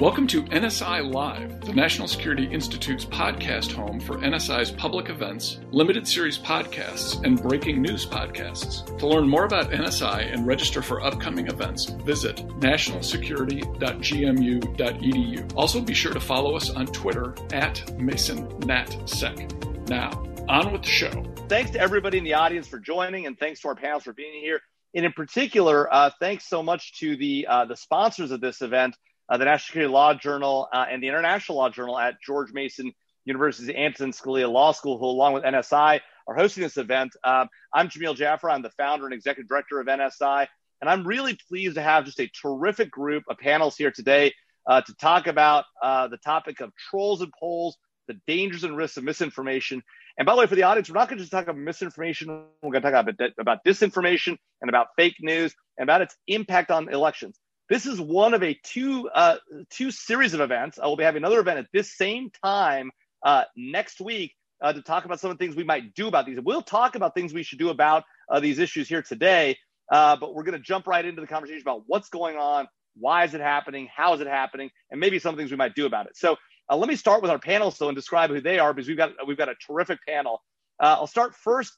Welcome to NSI Live, the National Security Institute's podcast home for NSI's public events, limited series podcasts, and breaking news podcasts. To learn more about NSI and register for upcoming events, visit nationalsecurity.gmu.edu. Also, be sure to follow us on Twitter at MasonNatSec. Now, on with the show. Thanks to everybody in the audience for joining, and thanks to our panels for being here. And in particular, uh, thanks so much to the uh, the sponsors of this event uh, the National Security Law Journal, uh, and the International Law Journal at George Mason University's Antonin Scalia Law School, who, along with NSI, are hosting this event. Um, I'm Jamil Jaffer. I'm the founder and executive director of NSI. And I'm really pleased to have just a terrific group of panels here today uh, to talk about uh, the topic of trolls and polls, the dangers and risks of misinformation. And by the way, for the audience, we're not going to just talk about misinformation. We're going to talk about, about disinformation and about fake news and about its impact on elections. This is one of a two uh, two series of events. I will be having another event at this same time uh, next week uh, to talk about some of the things we might do about these. We'll talk about things we should do about uh, these issues here today, uh, but we're going to jump right into the conversation about what's going on, why is it happening, how is it happening, and maybe some things we might do about it. So uh, let me start with our panelists though and describe who they are because we've got we've got a terrific panel. I'll start first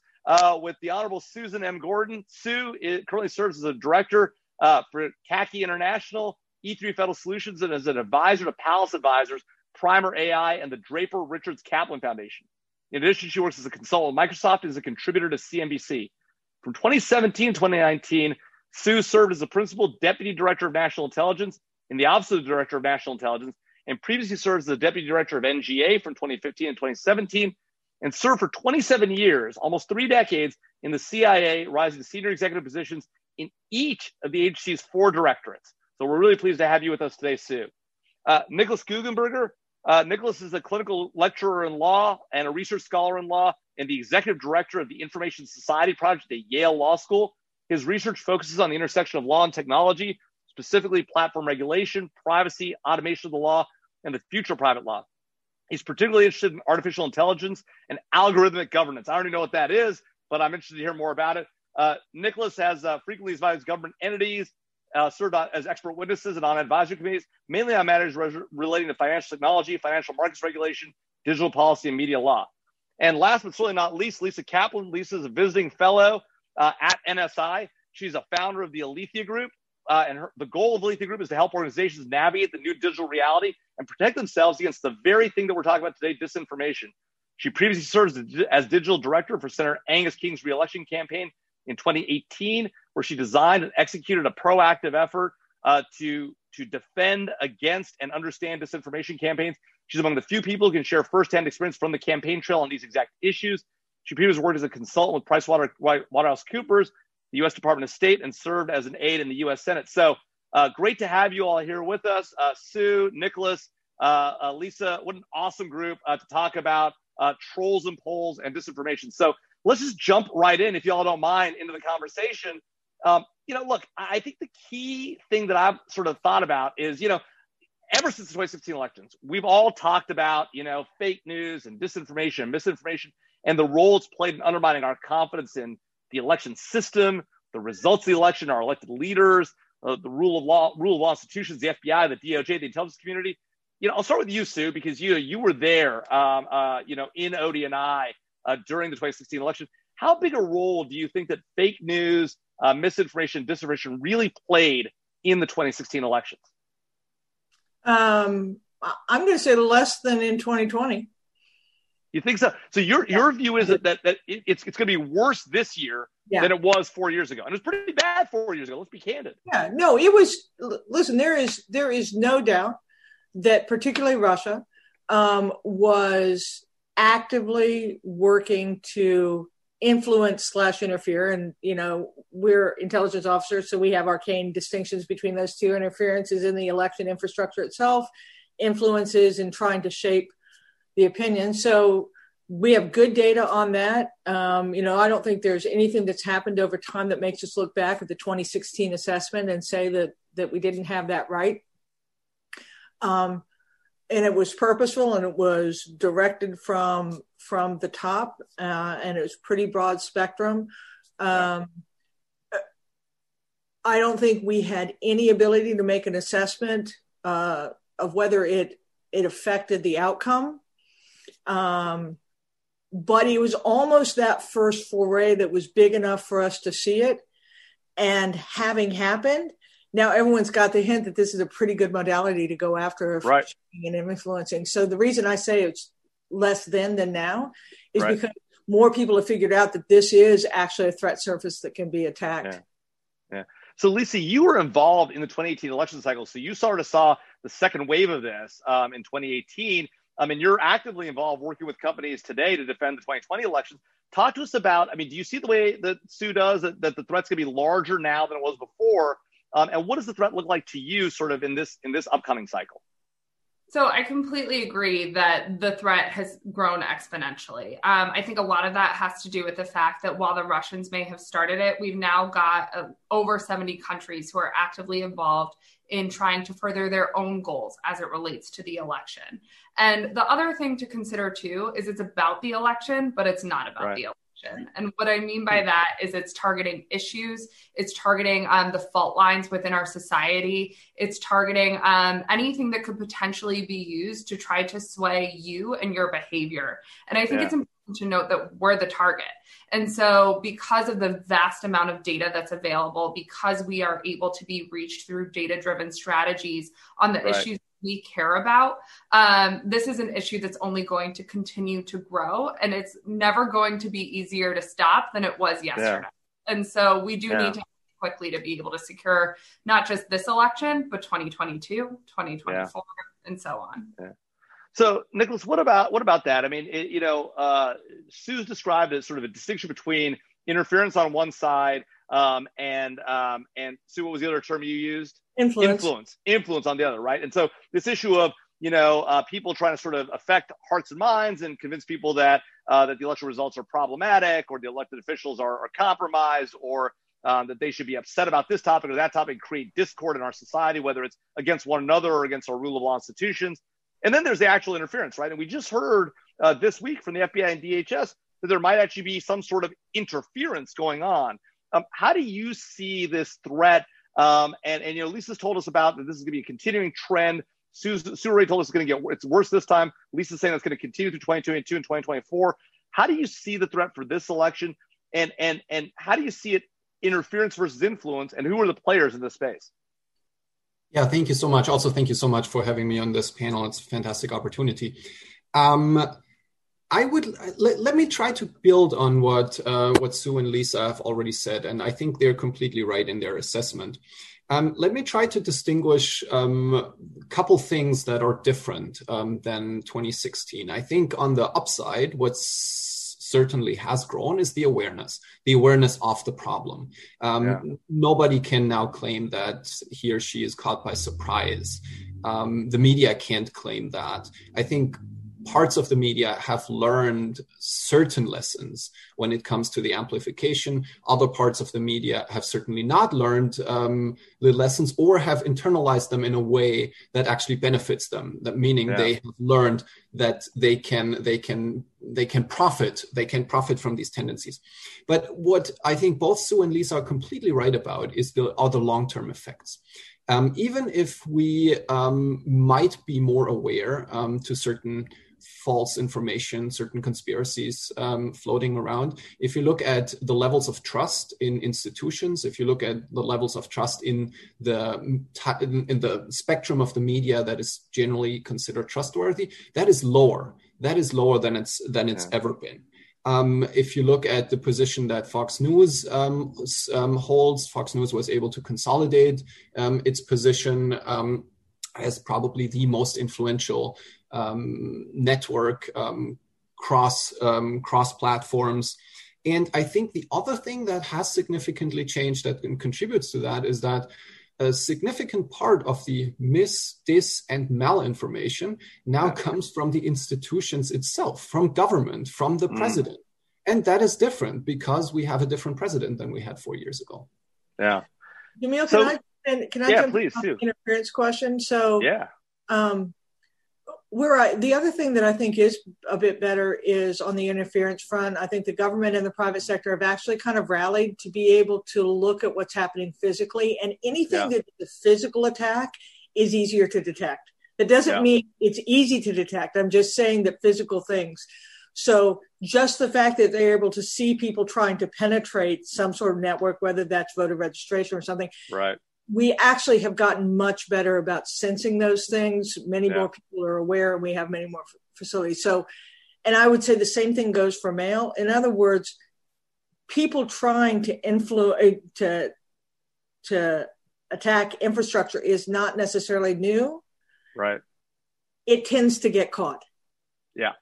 with the Honorable Susan M. Gordon. Sue currently serves as a director uh, for CACI International, E3 Federal Solutions, and as an advisor to Pallas Advisors, Primer AI, and the Draper Richards Kaplan Foundation. In addition, she works as a consultant with Microsoft and as a contributor to CNBC. From 2017 to 2019, Sue served as the principal deputy director of national intelligence in the office of the director of national intelligence, and previously served as the deputy director of NGA from 2015 and 2017, and served for 27 years, almost three decades, in the CIA, rising to senior executive positions in each of the agency's four directorates. So we're really pleased to have you with us today, Sue. Uh, Nicholas Guggenberger. Uh, Nicholas is a clinical lecturer in law and a research scholar in law and the executive director of the Information Society Project at Yale Law School. His research focuses on the intersection of law and technology, specifically platform regulation, privacy, automation of the law, and the future of private law. He's particularly interested in artificial intelligence and algorithmic governance. I already know what that is, but I'm interested to hear more about it. Uh, Nicholas has uh, frequently advised government entities, uh, served as expert witnesses and on advisory committees, mainly on matters re- relating to financial technology, financial markets regulation, digital policy, and media law. And last but certainly not least, Lisa Kaplan. Lisa is a visiting fellow uh, at NSI. She's a founder of the Alethea Group. Uh, and her, the goal of the Alethea Group is to help organizations navigate the new digital reality and protect themselves against the very thing that we're talking about today disinformation. She previously served as digital director for Senator Angus King's reelection campaign in 2018, where she designed and executed a proactive effort uh, to, to defend against and understand disinformation campaigns. She's among the few people who can share firsthand experience from the campaign trail on these exact issues. She previously worked as a consultant with PricewaterhouseCoopers, the U.S. Department of State, and served as an aide in the U.S. Senate. So uh, great to have you all here with us. Uh, Sue, Nicholas, uh, uh Lisa, what an awesome group uh, to talk about uh, trolls and polls and disinformation. So let's just jump right in, if y'all don't mind, into the conversation. Um, you know, look, I think the key thing that I've sort of thought about is, you know, ever since the 2016 elections, we've all talked about, you know, fake news and disinformation and misinformation and the role it's played in undermining our confidence in the election system, the results of the election, our elected leaders, uh, the rule of law, rule of law institutions, the FBI, the DOJ, the intelligence community. You know, I'll start with you, Sue, because you you were there, um, uh, you know, in ODNI uh, during the 2016 election. How big a role do you think that fake news, uh, misinformation, disinformation really played in the 2016 elections? Um, I'm going to say less than in 2020. You think so? So your yeah. your view is that that, that it's it's going to be worse this year yeah. than it was four years ago, and it was pretty bad four years ago. Let's be candid. Yeah, no, it was. Listen, there is there is no doubt that particularly Russia um, was actively working to influence slash interfere. And you know we're intelligence officers so we have arcane distinctions between those two. Interferences in the election infrastructure itself influences in trying to shape the opinion. So we have good data on that. Um, you know i don't think there's anything that's happened over time that makes us look back at the 2016 assessment and say that that we didn't have that right. Um, and it was purposeful and it was directed from from the top uh, and it was pretty broad spectrum um, i don't think we had any ability to make an assessment uh, of whether it it affected the outcome. Um, but it was almost that first foray that was big enough for us to see it. And having happened, now everyone's got the hint that this is a pretty good modality to go after right. and influencing. So the reason I say it's less then than now is right. because more people have figured out that this is actually a threat surface that can be attacked. Yeah. yeah. So Lisa, you were involved in the 2018 election cycle, so you sort of saw the second wave of this um, in 2018. I mean, you're actively involved working with companies today to defend the 2020 elections. Talk to us about, I mean, do you see the way that Sue does that, that the threat's going to be larger now than it was before? Um, and what does the threat look like to you sort of in this in this upcoming cycle? So I completely agree that the threat has grown exponentially. Um, I think a lot of that has to do with the fact that while the Russians may have started it, we've now got uh, over 70 countries who are actively involved in trying to further their own goals as it relates to the election. And the other thing to consider too is it's about the election, but it's not about right. the election. And what I mean by that is it's targeting issues, it's targeting um, the fault lines within our society, it's targeting um, anything that could potentially be used to try to sway you and your behavior. And I think yeah. it's important to note that we're the target. And so, because of the vast amount of data that's available, because we are able to be reached through data driven strategies on the right. issues we care about. Um, this is an issue that's only going to continue to grow, and it's never going to be easier to stop than it was yesterday. Yeah. And so we do yeah. need to quickly to be able to secure not just this election, but 2022, 2024, yeah. and so on. So, Nicholas, what about what about that? I mean, it, you know, uh, Sue's described as sort of a distinction between interference on one side um, and um, and Sue, what was the other term you used? Influence. Influence. Influence on the other, right? And so this issue of you know uh, people trying to sort of affect hearts and minds and convince people that uh, that the election results are problematic or the elected officials are, are compromised or um, that they should be upset about this topic or that topic, create discord in our society, whether it's against one another or against our rule of law institutions. And then there's the actual interference, right? And we just heard uh, this week from the FBI and DHS that there might actually be some sort of interference going on. Um, how do you see this threat? Um, and, and, you know, Lisa's told us about that this is going to be a continuing trend. Sue, already told us it's going to get it's worse this time. Lisa's saying it's going to continue through 2022 and 2024. How do you see the threat for this election? And and and how do you see it interference versus influence? And who are the players in this space? Yeah, thank you so much. Also, thank you so much for having me on this panel. It's a fantastic opportunity. Um, I would let, let, me try to build on what uh, what Sue and Lisa have already said, and I think they're completely right in their assessment. Um, let me try to distinguish um, a couple things that are different um, than 2016. I think on the upside, what's certainly has grown is the awareness, the awareness of the problem. Um, yeah. Nobody can now claim that he or she is caught by surprise. Um, the media can't claim that. I think parts of the media have learned certain lessons when it comes to the amplification. Other parts of the media have certainly not learned um, the lessons or have internalized them in a way that actually benefits them. That meaning yeah. they have learned that they can they can they can profit they can profit from these tendencies. But what I think both Sue and Lisa are completely right about is the other long term effects. Um, even if we um, might be more aware um, to certain false information, certain conspiracies um, floating around. If you look at the levels of trust in institutions, if you look at the levels of trust in the in the spectrum of the media that is generally considered trustworthy, that is lower. That is lower than it's than it's yeah. ever been. Um, if you look at the position that Fox News um, um, holds, Fox News was able to consolidate um, its position um, as probably the most influential network um, cross um, cross platforms. And I think the other thing that has significantly changed that contributes to that is that a significant part of the mis, dis, and malinformation now comes from the institutions itself, from government, from the mm. president. And that is different because we have a different president than we had four years ago. Yeah. Jamil, so, can I, can I yeah, jump please, interference question? So, yeah. Um, where I, the other thing that I think is a bit better is on the interference front. I think the government and the private sector have actually kind of rallied to be able to look at what's happening physically, and anything yeah. that's a physical attack is easier to detect. That doesn't yeah. mean it's easy to detect. I'm just saying that physical things. So just the fact that they're able to see people trying to penetrate some sort of network, whether that's voter registration or something, right? We actually have gotten much better about sensing those things. Many yeah. more people are aware, and we have many more facilities. So, and I would say the same thing goes for mail. In other words, people trying to influence uh, to to attack infrastructure is not necessarily new. Right. It tends to get caught. Yeah.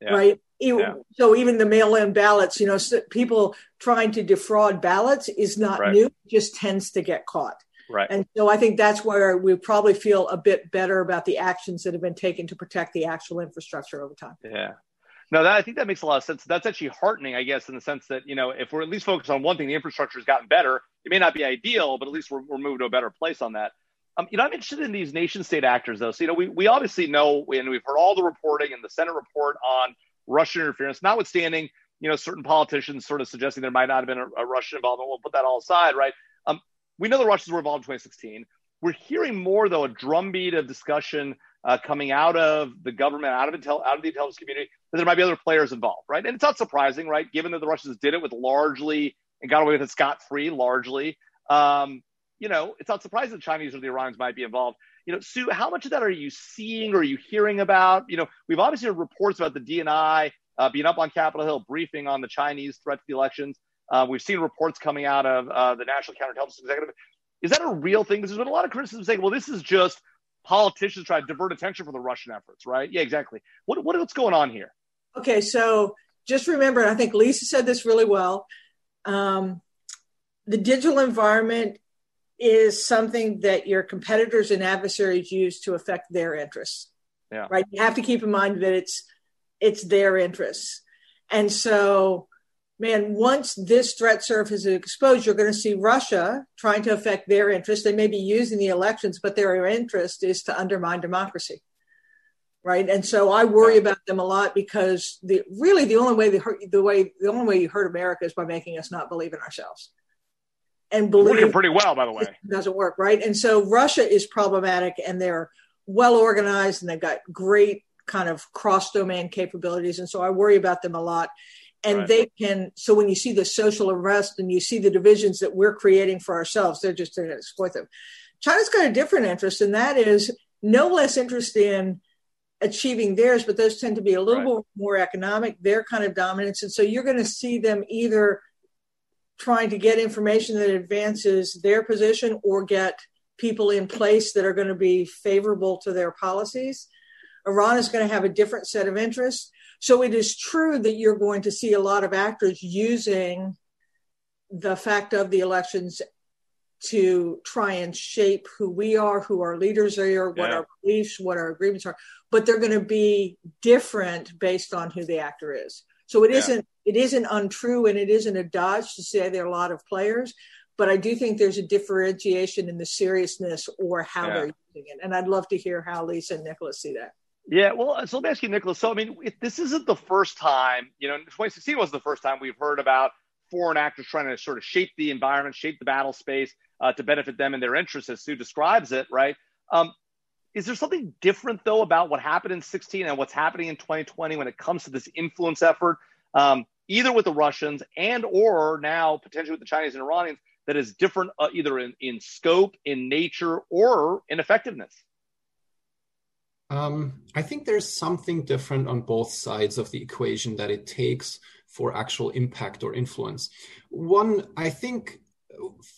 yeah. Right. Yeah. So even the mail-in ballots, you know, people trying to defraud ballots is not right. new; just tends to get caught. Right. And so I think that's where we probably feel a bit better about the actions that have been taken to protect the actual infrastructure over time. Yeah. No, that, I think that makes a lot of sense. That's actually heartening, I guess, in the sense that, you know, if we're at least focused on one thing, the infrastructure has gotten better. It may not be ideal, but at least we're, we're moving to a better place on that. Um, you know, I'm interested in these nation state actors, though. So, you know, we, we obviously know, and we've heard all the reporting and the Senate report on Russian interference, notwithstanding, you know, certain politicians sort of suggesting there might not have been a, a Russian involvement. We'll put that all aside, right? Um, we know the Russians were involved in 2016. We're hearing more, though, a drumbeat of discussion uh, coming out of the government, out of intel, out of the intelligence community, that there might be other players involved, right? And it's not surprising, right? Given that the Russians did it with largely and got away with it scot free, largely. Um, you know, it's not surprising the Chinese or the Iranians might be involved. You know, Sue, how much of that are you seeing or are you hearing about? You know, we've obviously heard reports about the DNI uh, being up on Capitol Hill, briefing on the Chinese threat to the elections. Uh, we've seen reports coming out of uh, the National Counterintelligence Executive. Is that a real thing? Because there's been a lot of criticism saying, well, this is just politicians try to divert attention from the Russian efforts, right? Yeah, exactly. What, what what's going on here? Okay, so just remember, I think Lisa said this really well. Um, the digital environment is something that your competitors and adversaries use to affect their interests. Yeah. Right. You have to keep in mind that it's it's their interests, and so man, once this threat surface is exposed, you're going to see Russia trying to affect their interest. They may be using the elections, but their interest is to undermine democracy. Right. And so I worry about them a lot because the really the only way they hurt the way the only way you hurt America is by making us not believe in ourselves. And believe working pretty well, by the way. doesn't work, right? And so Russia is problematic and they're well organized and they've got great kind of cross domain capabilities. And so I worry about them a lot and right. they can so when you see the social unrest and you see the divisions that we're creating for ourselves they're just going to exploit them. China's got a different interest and that is no less interest in achieving theirs but those tend to be a little right. more economic. Their kind of dominance. And so you're going to see them either trying to get information that advances their position or get people in place that are going to be favorable to their policies. Iran is going to have a different set of interests so it is true that you're going to see a lot of actors using the fact of the elections to try and shape who we are, who our leaders are, what yeah. our beliefs, what our agreements are. But they're going to be different based on who the actor is. So it yeah. not it isn't untrue and it isn't a dodge to say there are a lot of players, but I do think there's a differentiation in the seriousness or how yeah. they're using it. And I'd love to hear how Lisa and Nicholas see that. Yeah, well, so let me ask you, Nicholas. So, I mean, this isn't the first time, you know, 2016 was the first time we've heard about foreign actors trying to sort of shape the environment, shape the battle space uh, to benefit them and their interests, as Sue describes it, right? Um, is there something different, though, about what happened in 16 and what's happening in 2020 when it comes to this influence effort, um, either with the Russians and or now potentially with the Chinese and Iranians, that is different uh, either in, in scope, in nature, or in effectiveness? Um, I think there's something different on both sides of the equation that it takes for actual impact or influence. One, I think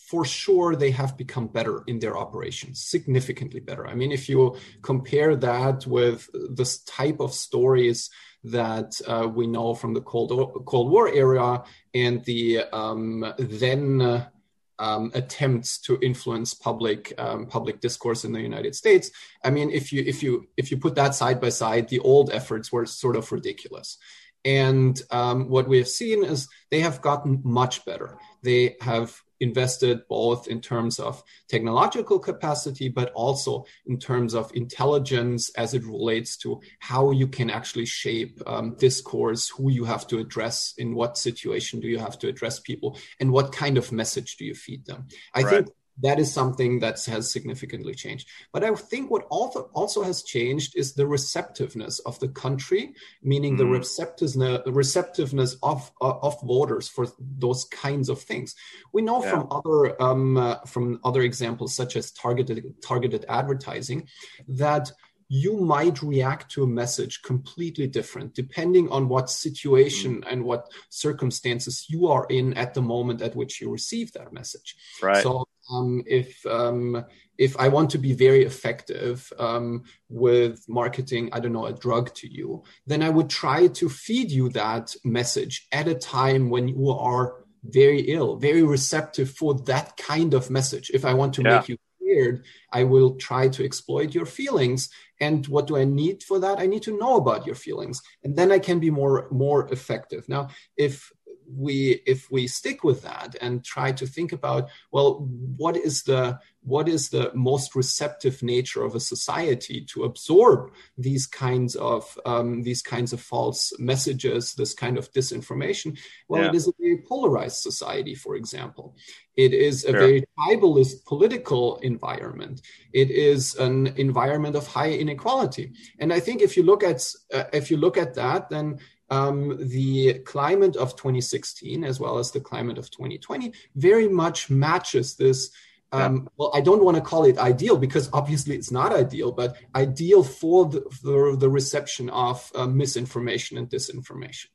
for sure they have become better in their operations, significantly better. I mean, if you compare that with this type of stories that uh, we know from the Cold, Cold War era and the um, then uh, um, attempts to influence public um, public discourse in the United States. I mean, if you if you if you put that side by side, the old efforts were sort of ridiculous. And um, what we have seen is they have gotten much better. They have invested both in terms of technological capacity, but also in terms of intelligence as it relates to how you can actually shape um, discourse, who you have to address, in what situation do you have to address people, and what kind of message do you feed them. I right. think that is something that has significantly changed. But I think what also also has changed is the receptiveness of the country, meaning mm. the receptiveness receptiveness of of voters for those kinds of things. We know yeah. from other um, uh, from other examples such as targeted targeted advertising that you might react to a message completely different depending on what situation mm. and what circumstances you are in at the moment at which you receive that message. Right. So um, if um, if I want to be very effective um, with marketing, I don't know, a drug to you, then I would try to feed you that message at a time when you are very ill, very receptive for that kind of message. If I want to yeah. make you scared, I will try to exploit your feelings. And what do I need for that? I need to know about your feelings, and then I can be more more effective. Now, if we if we stick with that and try to think about well what is the what is the most receptive nature of a society to absorb these kinds of um, these kinds of false messages this kind of disinformation well yeah. it is a very polarized society for example it is a sure. very tribalist political environment it is an environment of high inequality and i think if you look at uh, if you look at that then um, the climate of 2016 as well as the climate of 2020 very much matches this. Um, yeah. Well, I don't want to call it ideal because obviously it's not ideal, but ideal for the, for the reception of uh, misinformation and disinformation.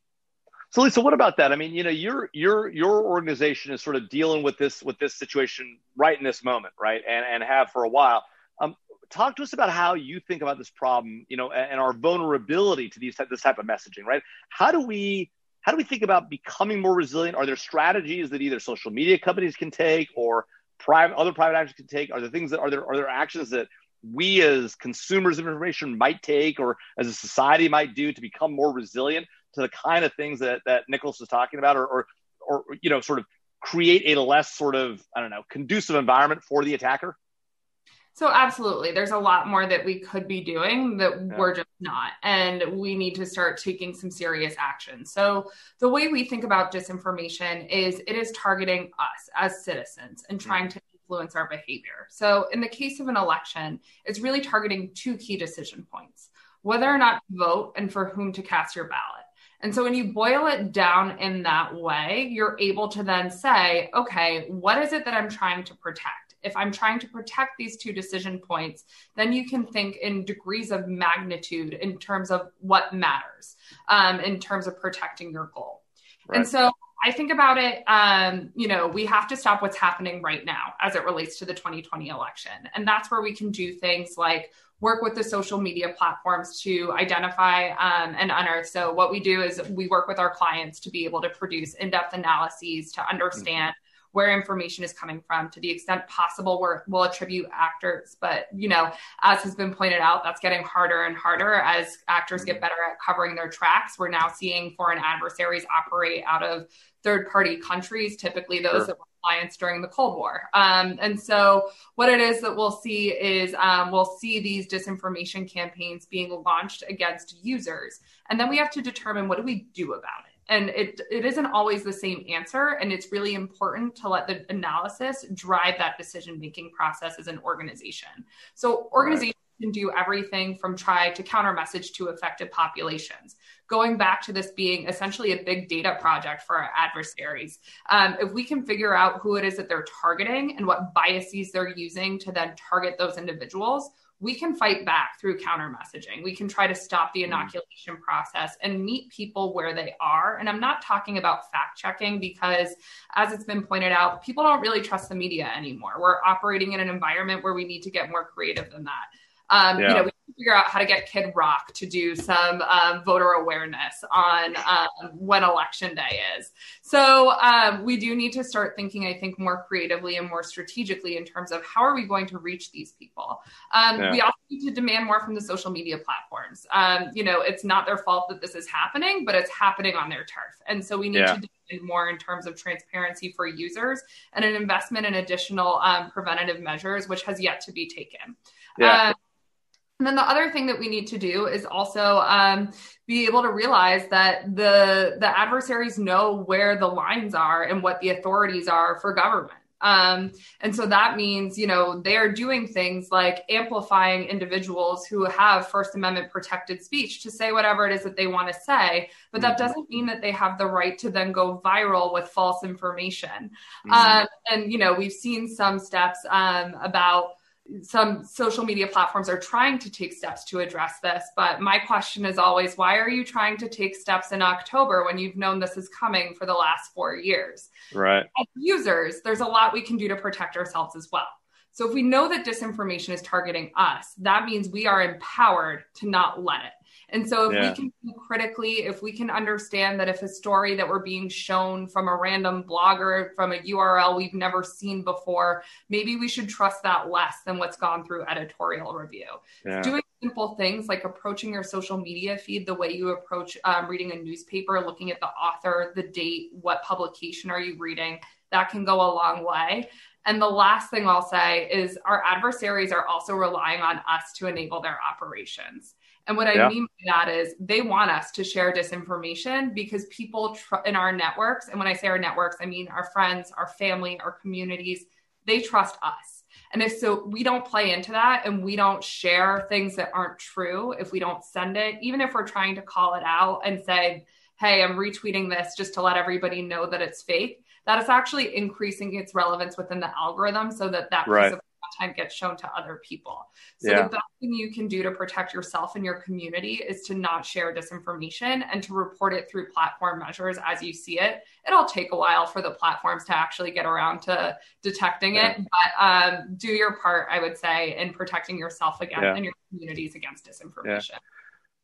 So, Lisa, what about that? I mean, you know, your your your organization is sort of dealing with this with this situation right in this moment, right, and and have for a while. Talk to us about how you think about this problem, you know, and our vulnerability to these this type of messaging, right? How do we how do we think about becoming more resilient? Are there strategies that either social media companies can take or private other private actors can take? Are there things that are there are there actions that we as consumers of information might take or as a society might do to become more resilient to the kind of things that that Nicholas was talking about or or, or you know sort of create a less sort of I don't know conducive environment for the attacker? So absolutely, there's a lot more that we could be doing that yeah. we're just not, and we need to start taking some serious action. So the way we think about disinformation is it is targeting us as citizens and mm. trying to influence our behavior. So in the case of an election, it's really targeting two key decision points: whether or not to vote and for whom to cast your ballot. And so when you boil it down in that way, you're able to then say, okay, what is it that I'm trying to protect? If I'm trying to protect these two decision points, then you can think in degrees of magnitude in terms of what matters um, in terms of protecting your goal. Right. And so I think about it, um, you know, we have to stop what's happening right now as it relates to the 2020 election. And that's where we can do things like work with the social media platforms to identify um, and unearth. So, what we do is we work with our clients to be able to produce in depth analyses to understand where information is coming from to the extent possible we will attribute actors but you know as has been pointed out that's getting harder and harder as actors get better at covering their tracks we're now seeing foreign adversaries operate out of third party countries typically those sure. that were clients during the Cold War. Um, and so, what it is that we'll see is um, we'll see these disinformation campaigns being launched against users. And then we have to determine what do we do about it? And it it isn't always the same answer and it's really important to let the analysis drive that decision making process as an organization so organizations right. can do everything from try to counter message to affected populations going back to this being essentially a big data project for our adversaries um, if we can figure out who it is that they're targeting and what biases they're using to then target those individuals we can fight back through counter messaging. We can try to stop the mm. inoculation process and meet people where they are. And I'm not talking about fact checking because, as it's been pointed out, people don't really trust the media anymore. We're operating in an environment where we need to get more creative than that. Um, yeah. You know, we figure out how to get Kid Rock to do some um, voter awareness on um, when election day is. So um, we do need to start thinking, I think, more creatively and more strategically in terms of how are we going to reach these people. Um, yeah. We also need to demand more from the social media platforms. Um, you know, it's not their fault that this is happening, but it's happening on their turf, and so we need yeah. to demand more in terms of transparency for users and an investment in additional um, preventative measures, which has yet to be taken. Yeah. And then the other thing that we need to do is also um, be able to realize that the the adversaries know where the lines are and what the authorities are for government. Um, and so that means, you know, they're doing things like amplifying individuals who have First Amendment protected speech to say whatever it is that they want to say. But that mm-hmm. doesn't mean that they have the right to then go viral with false information. Mm-hmm. Um, and, you know, we've seen some steps um, about some social media platforms are trying to take steps to address this. But my question is always why are you trying to take steps in October when you've known this is coming for the last four years? Right. As users, there's a lot we can do to protect ourselves as well. So if we know that disinformation is targeting us, that means we are empowered to not let it. And so if yeah. we can think critically, if we can understand that if a story that we're being shown from a random blogger from a URL we've never seen before, maybe we should trust that less than what's gone through editorial review. Yeah. Doing simple things like approaching your social media feed the way you approach um, reading a newspaper, looking at the author, the date, what publication are you reading, that can go a long way. And the last thing I'll say is our adversaries are also relying on us to enable their operations. And what I yeah. mean by that is they want us to share disinformation because people tr- in our networks, and when I say our networks, I mean our friends, our family, our communities, they trust us. And if so, we don't play into that and we don't share things that aren't true, if we don't send it, even if we're trying to call it out and say, hey, I'm retweeting this just to let everybody know that it's fake, that is actually increasing its relevance within the algorithm so that that right. piece of content gets shown to other people. So yeah. the best thing you can do to protect yourself and your community is to not share disinformation and to report it through platform measures as you see it. It'll take a while for the platforms to actually get around to detecting yeah. it, but um, do your part, I would say, in protecting yourself again yeah. and your communities against disinformation.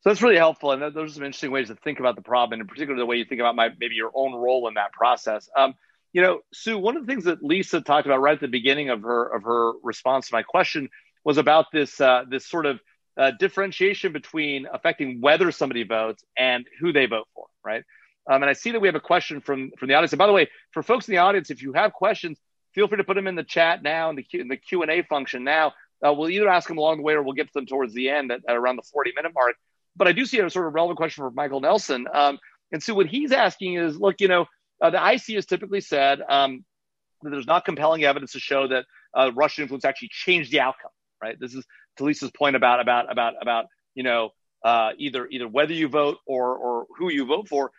So that's really helpful, and those are some interesting ways to think about the problem, and in particular the way you think about my, maybe your own role in that process. Um, you know, Sue, one of the things that Lisa talked about right at the beginning of her of her response to my question was about this uh, this sort of uh, differentiation between affecting whether somebody votes and who they vote for, right? Um, and I see that we have a question from from the audience. And by the way, for folks in the audience, if you have questions, feel free to put them in the chat now in the Q, in the Q and A function. Now uh, we'll either ask them along the way or we'll get to them towards the end at, at around the forty minute mark. But I do see a sort of relevant question for Michael Nelson. Um, and so what he's asking is, look, you know, uh, the IC has typically said um, that there's not compelling evidence to show that uh, Russian influence actually changed the outcome. Right. This is to Lisa's point about about about about you know uh, either either whether you vote or or who you vote for.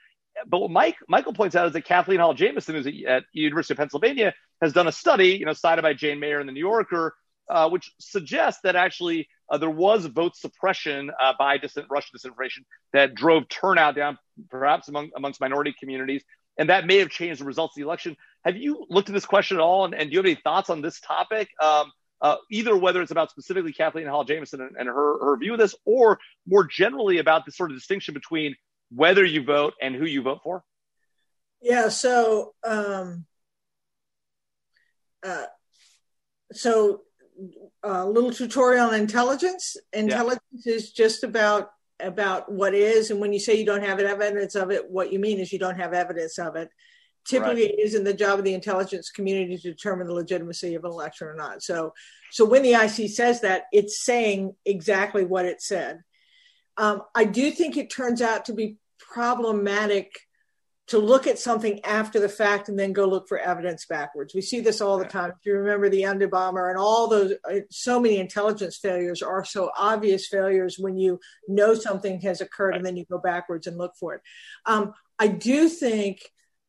But what Mike Michael points out is that Kathleen Hall Jamieson, who's at University of Pennsylvania, has done a study, you know, cited by Jane Mayer in the New Yorker, uh, which suggests that actually uh, there was vote suppression uh, by Russian disinformation that drove turnout down, perhaps among amongst minority communities and that may have changed the results of the election. Have you looked at this question at all, and, and do you have any thoughts on this topic? Um, uh, either whether it's about specifically Kathleen Hall Jamieson and, and, her, her view of this, or more generally about the sort of distinction between whether you vote and who you vote for? Yeah, so um, uh, so a uh, little tutorial on intelligence. Intelligence yeah. is just about about what is and when you say you don't have evidence of it what you mean is you don't have evidence of it. Typically right. it isn't the job of the intelligence community to determine the legitimacy of an election or not. So so when the ic says that it's saying exactly what it said. Um, i do think it turns out to be problematic to look at something after the fact and then go look for evidence backwards. We see this all the time. If you remember the Unabomber and all those, uh, so many intelligence failures are so obvious failures when you know something has occurred and then you go backwards and look for it. Um, I do think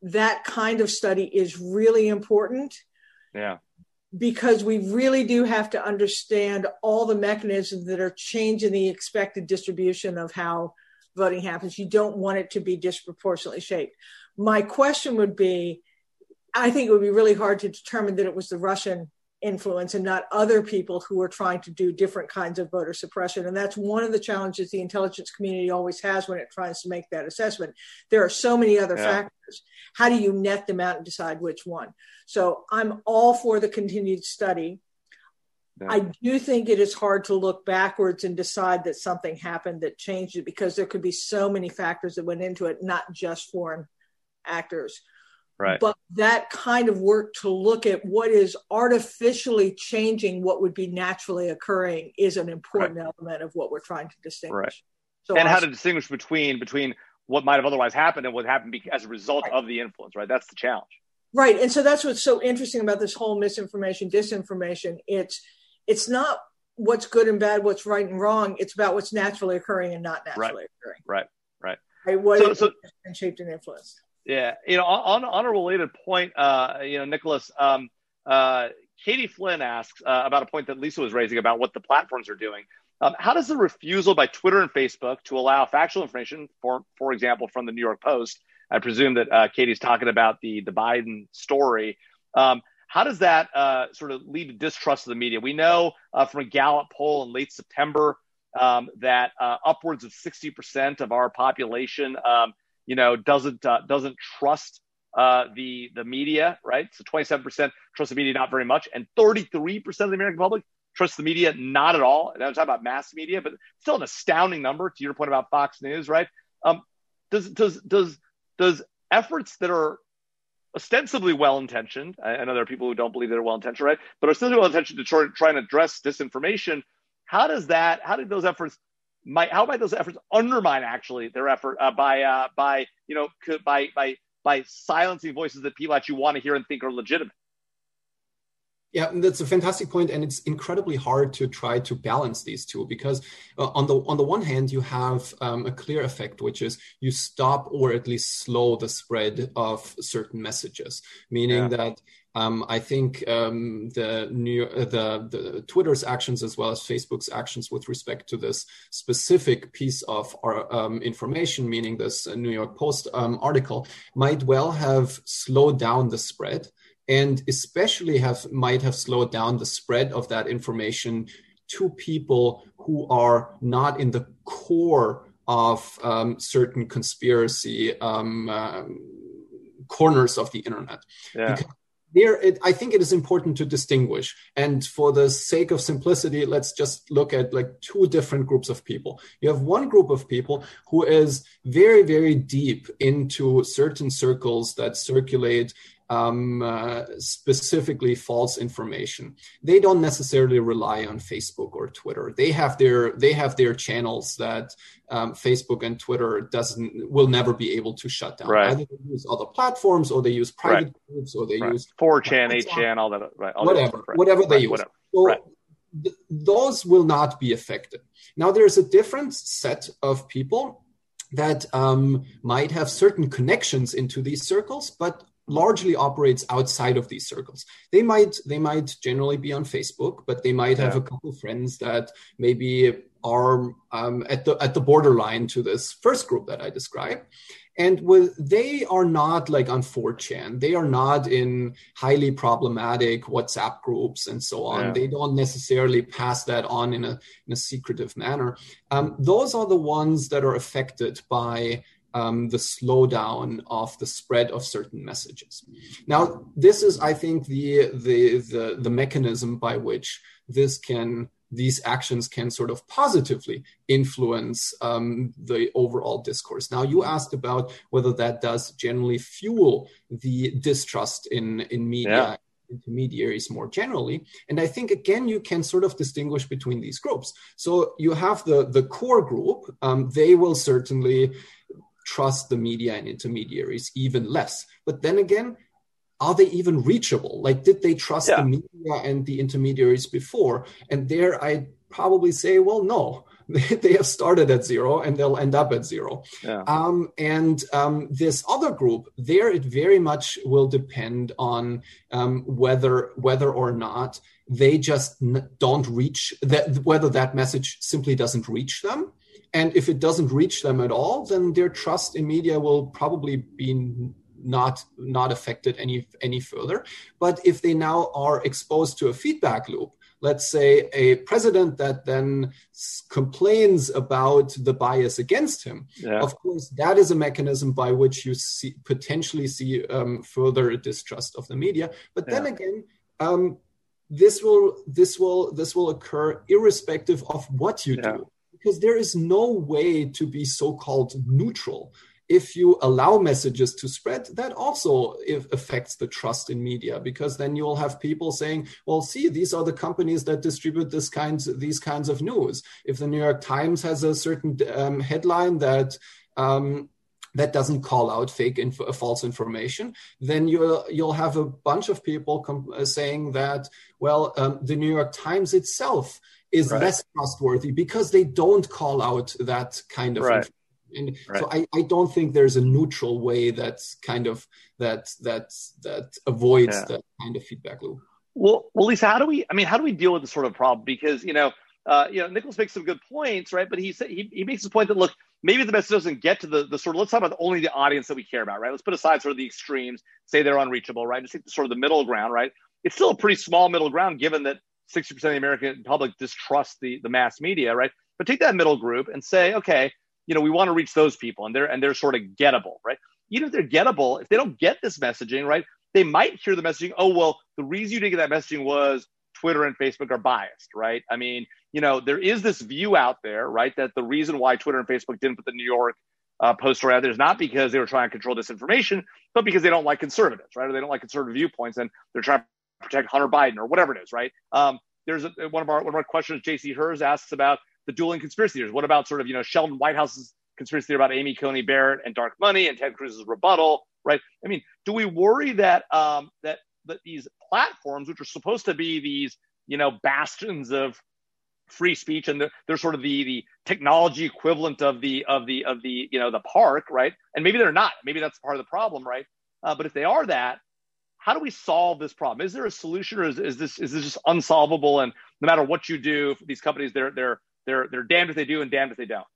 that kind of study is really important. Yeah. Because we really do have to understand all the mechanisms that are changing the expected distribution of how voting happens. You don't want it to be disproportionately shaped. My question would be I think it would be really hard to determine that it was the Russian influence and not other people who are trying to do different kinds of voter suppression. And that's one of the challenges the intelligence community always has when it tries to make that assessment. There are so many other yeah. factors. How do you net them out and decide which one? So I'm all for the continued study. I do think it is hard to look backwards and decide that something happened that changed it because there could be so many factors that went into it, not just foreign actors. Right. But that kind of work to look at what is artificially changing what would be naturally occurring is an important right. element of what we're trying to distinguish. Right. So and how to distinguish between between what might have otherwise happened and what happened as a result right. of the influence, right? That's the challenge. Right, and so that's what's so interesting about this whole misinformation, disinformation. It's it's not what's good and bad, what's right and wrong. It's about what's naturally occurring and not naturally right. occurring. Right, right. Right. What so, so, been shaped and influenced. Yeah, you know, on on a related point, uh, you know, Nicholas, um, uh, Katie Flynn asks uh, about a point that Lisa was raising about what the platforms are doing. Um, how does the refusal by Twitter and Facebook to allow factual information, for for example, from the New York Post, I presume that uh, Katie's talking about the the Biden story. Um, how does that uh, sort of lead to distrust of the media? We know uh, from a Gallup poll in late September um, that uh, upwards of sixty percent of our population, um, you know, doesn't uh, doesn't trust uh, the the media, right? So twenty seven percent trust the media, not very much, and thirty three percent of the American public trust the media not at all. And I'm talking about mass media, but still an astounding number. To your point about Fox News, right? Um, does does does does efforts that are ostensibly well intentioned, I, know there are people who don't believe they're well intentioned, right? But ostensibly well intentioned to try, try and address disinformation. How does that? How did those efforts? Might how might those efforts undermine actually their effort uh, by uh, by you know by by by silencing voices that people actually want to hear and think are legitimate? Yeah, that's a fantastic point, and it's incredibly hard to try to balance these two because uh, on the on the one hand you have um, a clear effect, which is you stop or at least slow the spread of certain messages, meaning yeah. that um, I think um, the new uh, the the Twitter's actions as well as Facebook's actions with respect to this specific piece of our, um, information, meaning this New York Post um, article, might well have slowed down the spread and especially have might have slowed down the spread of that information to people who are not in the core of um, certain conspiracy um, um, corners of the internet. Yeah. There, it, I think it is important to distinguish. And for the sake of simplicity, let's just look at like two different groups of people. You have one group of people who is very, very deep into certain circles that circulate um, uh, specifically false information. They don't necessarily rely on Facebook or Twitter. They have their they have their channels that um, Facebook and Twitter doesn't will never be able to shut down. Right. Either they use other platforms or they use private right. groups or they right. use 4chan, 8chan, all that. Right. All whatever, whatever they use. Whatever. So th- those will not be affected. Now there's a different set of people that um, might have certain connections into these circles, but largely operates outside of these circles. They might they might generally be on Facebook, but they might have a couple friends that maybe are um, at the at the borderline to this first group that I described. And with they are not like on 4chan. They are not in highly problematic WhatsApp groups and so on. Yeah. They don't necessarily pass that on in a in a secretive manner. Um, those are the ones that are affected by um, the slowdown of the spread of certain messages. Now, this is, I think, the, the the the mechanism by which this can these actions can sort of positively influence um, the overall discourse. Now, you asked about whether that does generally fuel the distrust in in media. Yeah intermediaries more generally. And I think again you can sort of distinguish between these groups. So you have the the core group; um, they will certainly trust the media and intermediaries even less. But then again, are they even reachable? Like, did they trust yeah. the media and the intermediaries before? And there I probably say, well, no. they have started at zero and they'll end up at zero. Yeah. Um, and um, this other group, there it very much will depend on um, whether whether or not they just don't reach that whether that message simply doesn't reach them and if it doesn't reach them at all, then their trust in media will probably be not not affected any any further. But if they now are exposed to a feedback loop, let's say a president that then complains about the bias against him yeah. of course that is a mechanism by which you see potentially see um, further distrust of the media but then yeah. again um, this will this will this will occur irrespective of what you yeah. do because there is no way to be so-called neutral. If you allow messages to spread that also affects the trust in media because then you'll have people saying well see these are the companies that distribute this kinds these kinds of news. If the new york times has a certain um, headline that um, that doesn't call out fake info, uh, false information, then you'll you'll have a bunch of people com- uh, saying that well, um, the New York Times itself is right. less trustworthy because they don't call out that kind of right. And right. so I, I don't think there's a neutral way that's kind of that that that avoids yeah. that kind of feedback loop. Well, well, Lisa, how do we? I mean, how do we deal with this sort of problem? Because you know, uh, you know, Nicholas makes some good points, right? But he said he, he makes the point that look, maybe the message doesn't get to the, the sort of let's talk about only the audience that we care about, right? Let's put aside sort of the extremes, say they're unreachable, right? Just take sort of the middle ground, right? It's still a pretty small middle ground given that 60% of the American public distrust the, the mass media, right? But take that middle group and say, okay, you know, we want to reach those people and they're and they're sort of gettable, right? Even if they're gettable, if they don't get this messaging, right, they might hear the messaging, oh, well, the reason you didn't get that messaging was Twitter and Facebook are biased, right? I mean, you know, there is this view out there, right, that the reason why Twitter and Facebook didn't put the New York uh, post story out there is not because they were trying to control this information, but because they don't like conservatives, right? Or they don't like conservative viewpoints and they're trying protect Hunter Biden or whatever it is, right? Um, there's a, one of our one of our questions. J.C. Hers asks about the dueling conspiracy theories. What about sort of you know Sheldon Whitehouse's conspiracy theory about Amy Coney Barrett and dark money and Ted Cruz's rebuttal, right? I mean, do we worry that um, that that these platforms, which are supposed to be these you know bastions of free speech and they're, they're sort of the the technology equivalent of the of the of the you know the park right and maybe they're not maybe that's part of the problem right uh, but if they are that how do we solve this problem is there a solution or is, is this is this just unsolvable and no matter what you do these companies they're they're they're they're damned if they do and damned if they don't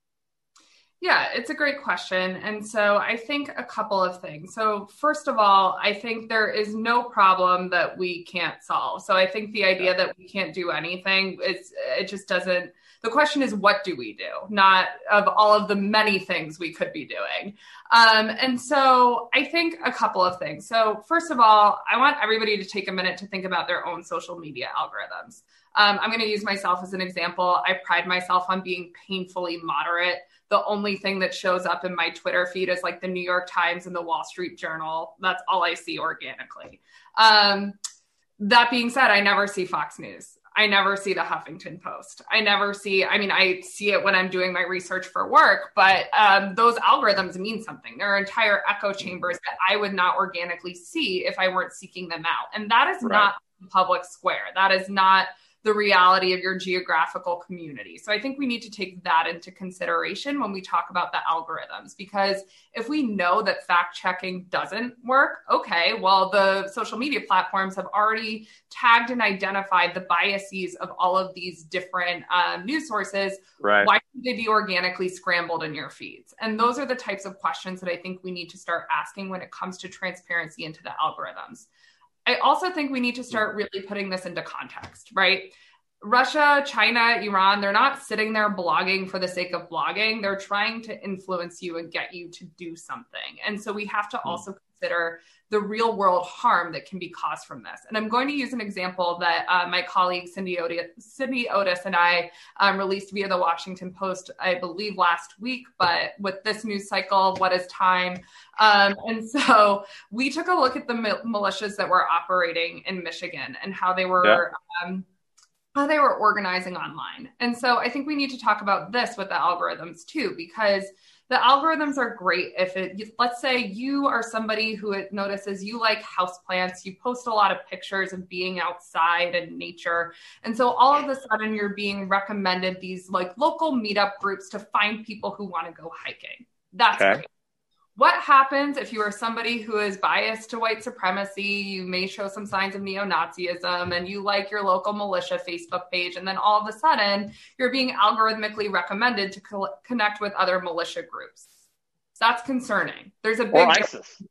yeah, it's a great question. And so I think a couple of things. So, first of all, I think there is no problem that we can't solve. So, I think the idea that we can't do anything, it's, it just doesn't. The question is, what do we do? Not of all of the many things we could be doing. Um, and so I think a couple of things. So, first of all, I want everybody to take a minute to think about their own social media algorithms. Um, I'm going to use myself as an example. I pride myself on being painfully moderate the only thing that shows up in my Twitter feed is like the New York Times and the Wall Street Journal. That's all I see organically. Um, that being said, I never see Fox News. I never see the Huffington Post. I never see, I mean, I see it when I'm doing my research for work, but um, those algorithms mean something. There are entire echo chambers that I would not organically see if I weren't seeking them out. And that is right. not public square. That is not the reality of your geographical community. So I think we need to take that into consideration when we talk about the algorithms because if we know that fact checking doesn't work, okay, well, the social media platforms have already tagged and identified the biases of all of these different um, news sources. Right. Why should they be organically scrambled in your feeds? And those are the types of questions that I think we need to start asking when it comes to transparency into the algorithms. I also think we need to start really putting this into context, right? Russia, China, Iran, they're not sitting there blogging for the sake of blogging. They're trying to influence you and get you to do something. And so we have to hmm. also consider the real world harm that can be caused from this. And I'm going to use an example that uh, my colleague Cindy Otis, Cindy Otis and I um, released via the Washington Post, I believe last week. But with this news cycle, what is time? Um, and so we took a look at the militias that were operating in Michigan and how they were. Yeah. Um, how they were organizing online. And so I think we need to talk about this with the algorithms too, because the algorithms are great if it let's say you are somebody who notices you like houseplants you post a lot of pictures of being outside and nature. And so all of a sudden you're being recommended these like local meetup groups to find people who want to go hiking. That's okay. great what happens if you are somebody who is biased to white supremacy? You may show some signs of neo Nazism and you like your local militia Facebook page, and then all of a sudden you're being algorithmically recommended to co- connect with other militia groups. That's concerning. There's a big. Or ISIS.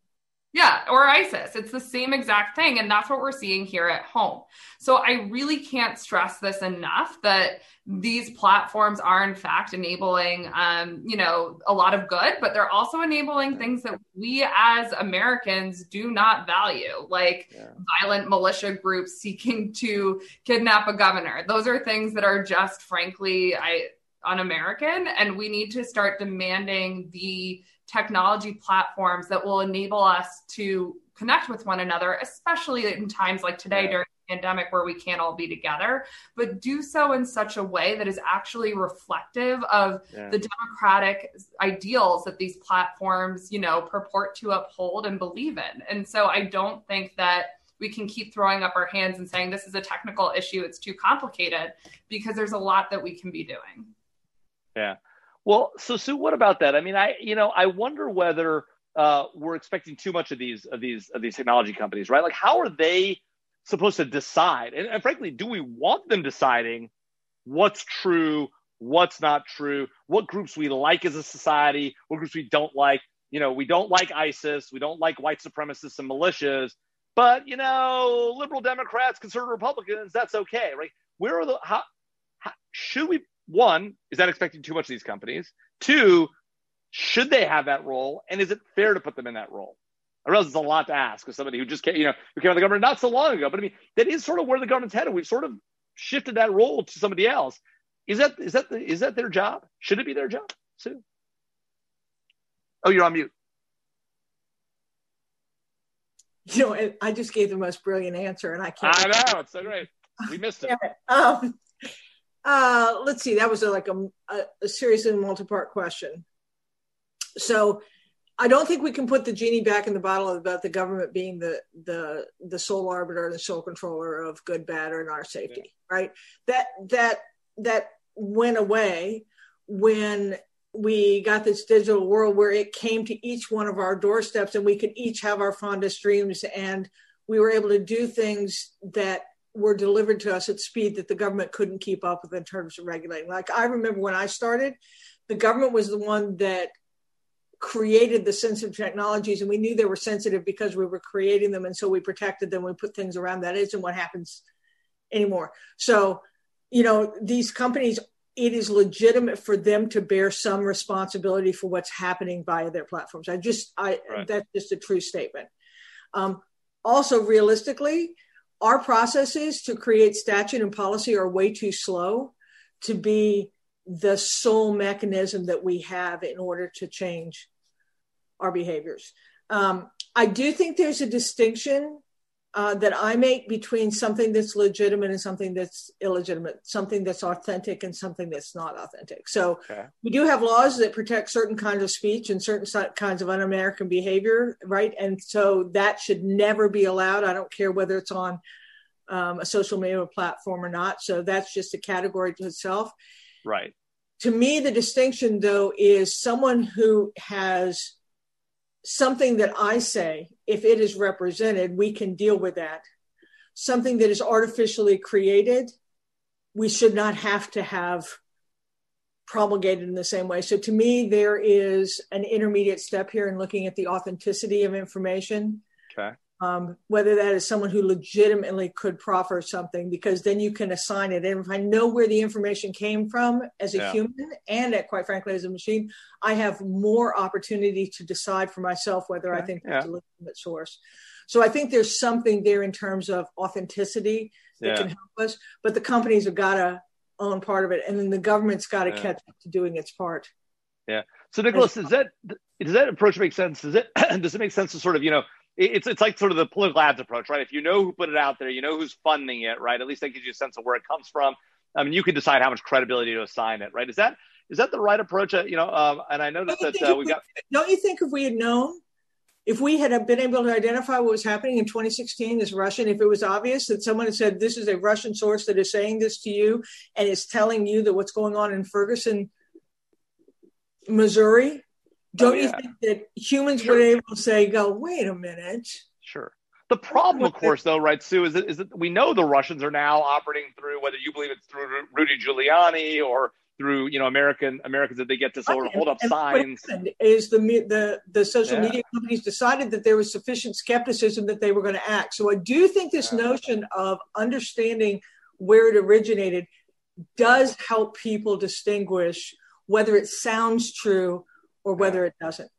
Yeah, or ISIS. It's the same exact thing. And that's what we're seeing here at home. So I really can't stress this enough that these platforms are in fact enabling um, you know a lot of good but they're also enabling things that we as americans do not value like yeah. violent militia groups seeking to kidnap a governor those are things that are just frankly i un-american and we need to start demanding the technology platforms that will enable us to connect with one another, especially in times like today yeah. during the pandemic where we can't all be together, but do so in such a way that is actually reflective of yeah. the democratic ideals that these platforms, you know, purport to uphold and believe in. And so I don't think that we can keep throwing up our hands and saying this is a technical issue, it's too complicated, because there's a lot that we can be doing. Yeah. Well, so Sue, what about that? I mean, I you know, I wonder whether uh, we're expecting too much of these of these of these technology companies, right? Like, how are they supposed to decide? And, and frankly, do we want them deciding what's true, what's not true, what groups we like as a society, what groups we don't like? You know, we don't like ISIS, we don't like white supremacists and militias, but you know, liberal Democrats, conservative Republicans, that's okay, right? Where are the how, how should we? One, is that expecting too much of these companies? Two, should they have that role, and is it fair to put them in that role? I realize it's a lot to ask of somebody who just came, you know, who came on the government not so long ago. But I mean, that is sort of where the government's headed. We've sort of shifted that role to somebody else. Is that is that the, is that their job? Should it be their job, Sue? Oh, you're on mute. You know, I just gave the most brilliant answer, and I can't. I know it's so great. We missed it. um, uh, let's see. That was a, like a, a, a serious and multi-part question. So, I don't think we can put the genie back in the bottle about the government being the the the sole arbiter, the sole controller of good, bad, or in our safety. Yeah. Right? That that that went away when we got this digital world where it came to each one of our doorsteps and we could each have our fondest dreams and we were able to do things that were delivered to us at speed that the government couldn't keep up with in terms of regulating. Like I remember when I started, the government was the one that created the sensitive technologies and we knew they were sensitive because we were creating them and so we protected them we put things around that isn't what happens anymore so you know these companies it is legitimate for them to bear some responsibility for what's happening via their platforms. I just, I right. that's just a true statement. Um, also, realistically, our processes to create statute and policy are way too slow to be the sole mechanism that we have in order to change our behaviors. Um, I do think there's a distinction uh, that I make between something that's legitimate and something that's illegitimate, something that's authentic and something that's not authentic. So okay. we do have laws that protect certain kinds of speech and certain kinds of un-American behavior, right? And so that should never be allowed. I don't care whether it's on um, a social media platform or not. So that's just a category to itself. Right. To me, the distinction though is someone who has something that I say, if it is represented, we can deal with that. Something that is artificially created, we should not have to have promulgated in the same way. So to me, there is an intermediate step here in looking at the authenticity of information. Okay um, whether that is someone who legitimately could proffer something, because then you can assign it. And if I know where the information came from as a yeah. human and, quite frankly, as a machine, I have more opportunity to decide for myself whether okay. I think yeah. it's a legitimate source. So I think there's something there in terms of authenticity that yeah. can help us, but the companies have got to own part of it, and then the government's got to catch up to doing its part. Yeah. So Nicholas, does that does that approach make sense? Does it does it make sense to sort of you know it's it's like sort of the political ads approach, right? If you know who put it out there, you know who's funding it, right? At least that gives you a sense of where it comes from. I mean, you can decide how much credibility to assign it, right? Is that is that the right approach? Uh, you know, um, and I noticed that uh, we got. Don't you think if we had known, if we had been able to identify what was happening in 2016 as Russian, if it was obvious that someone had said this is a Russian source that is saying this to you and is telling you that what's going on in Ferguson, Missouri, Oh, don't oh, yeah. you think that humans sure. would be able to say, "Go, wait a minute"? Sure. The problem, of course, though, right, Sue, is that, is that we know the Russians are now operating through whether you believe it's through Rudy Giuliani or through you know American Americans that they get to sort of hold up and signs. Is the the the social yeah. media companies decided that there was sufficient skepticism that they were going to act? So I do think this yeah. notion of understanding where it originated does help people distinguish whether it sounds true or whether it doesn't.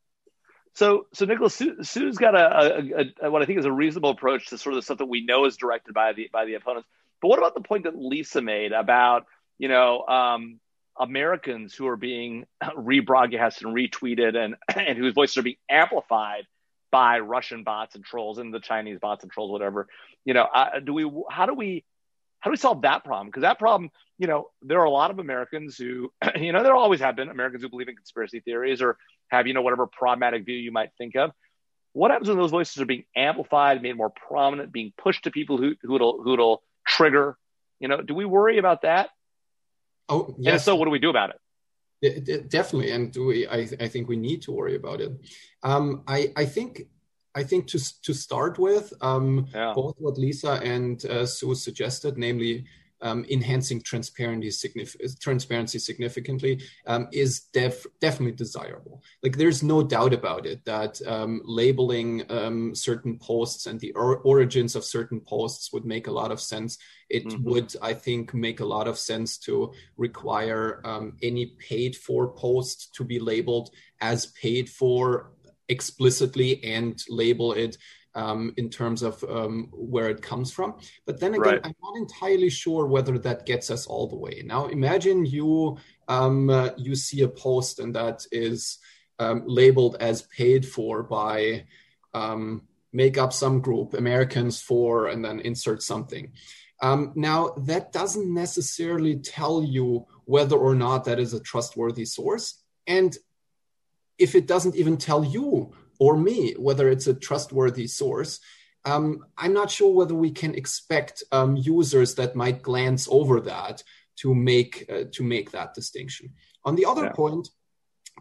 So, so Nicholas, Sue, Sue's got a, a, a, what I think is a reasonable approach to sort of the stuff that we know is directed by the by the opponents. But what about the point that Lisa made about you know um, Americans who are being rebroadcast and retweeted and and whose voices are being amplified by Russian bots and trolls and the Chinese bots and trolls, whatever. You know, uh, do we? How do we? How do we solve that problem? Because that problem, you know, there are a lot of Americans who, you know, there always have been Americans who believe in conspiracy theories or have, you know, whatever problematic view you might think of. What happens when those voices are being amplified, made more prominent, being pushed to people who who'll who'll trigger? You know, do we worry about that? Oh, yes. And so, what do we do about it? definitely and we I, I think we need to worry about it um, I, I think I think to to start with, um, yeah. both what Lisa and uh, Sue suggested, namely um, enhancing transparency, signif- transparency significantly, um, is def- definitely desirable. Like there's no doubt about it that um, labeling um, certain posts and the or- origins of certain posts would make a lot of sense. It mm-hmm. would, I think, make a lot of sense to require um, any paid for post to be labeled as paid for explicitly and label it um, in terms of um, where it comes from. But then again, right. I'm not entirely sure whether that gets us all the way. Now, imagine you um, uh, you see a post and that is um, labeled as paid for by um, make up some group Americans for, and then insert something. Um, now, that doesn't necessarily tell you whether or not that is a trustworthy source. And if it doesn't even tell you or me whether it's a trustworthy source, um, I'm not sure whether we can expect um, users that might glance over that to make uh, to make that distinction. On the other yeah. point,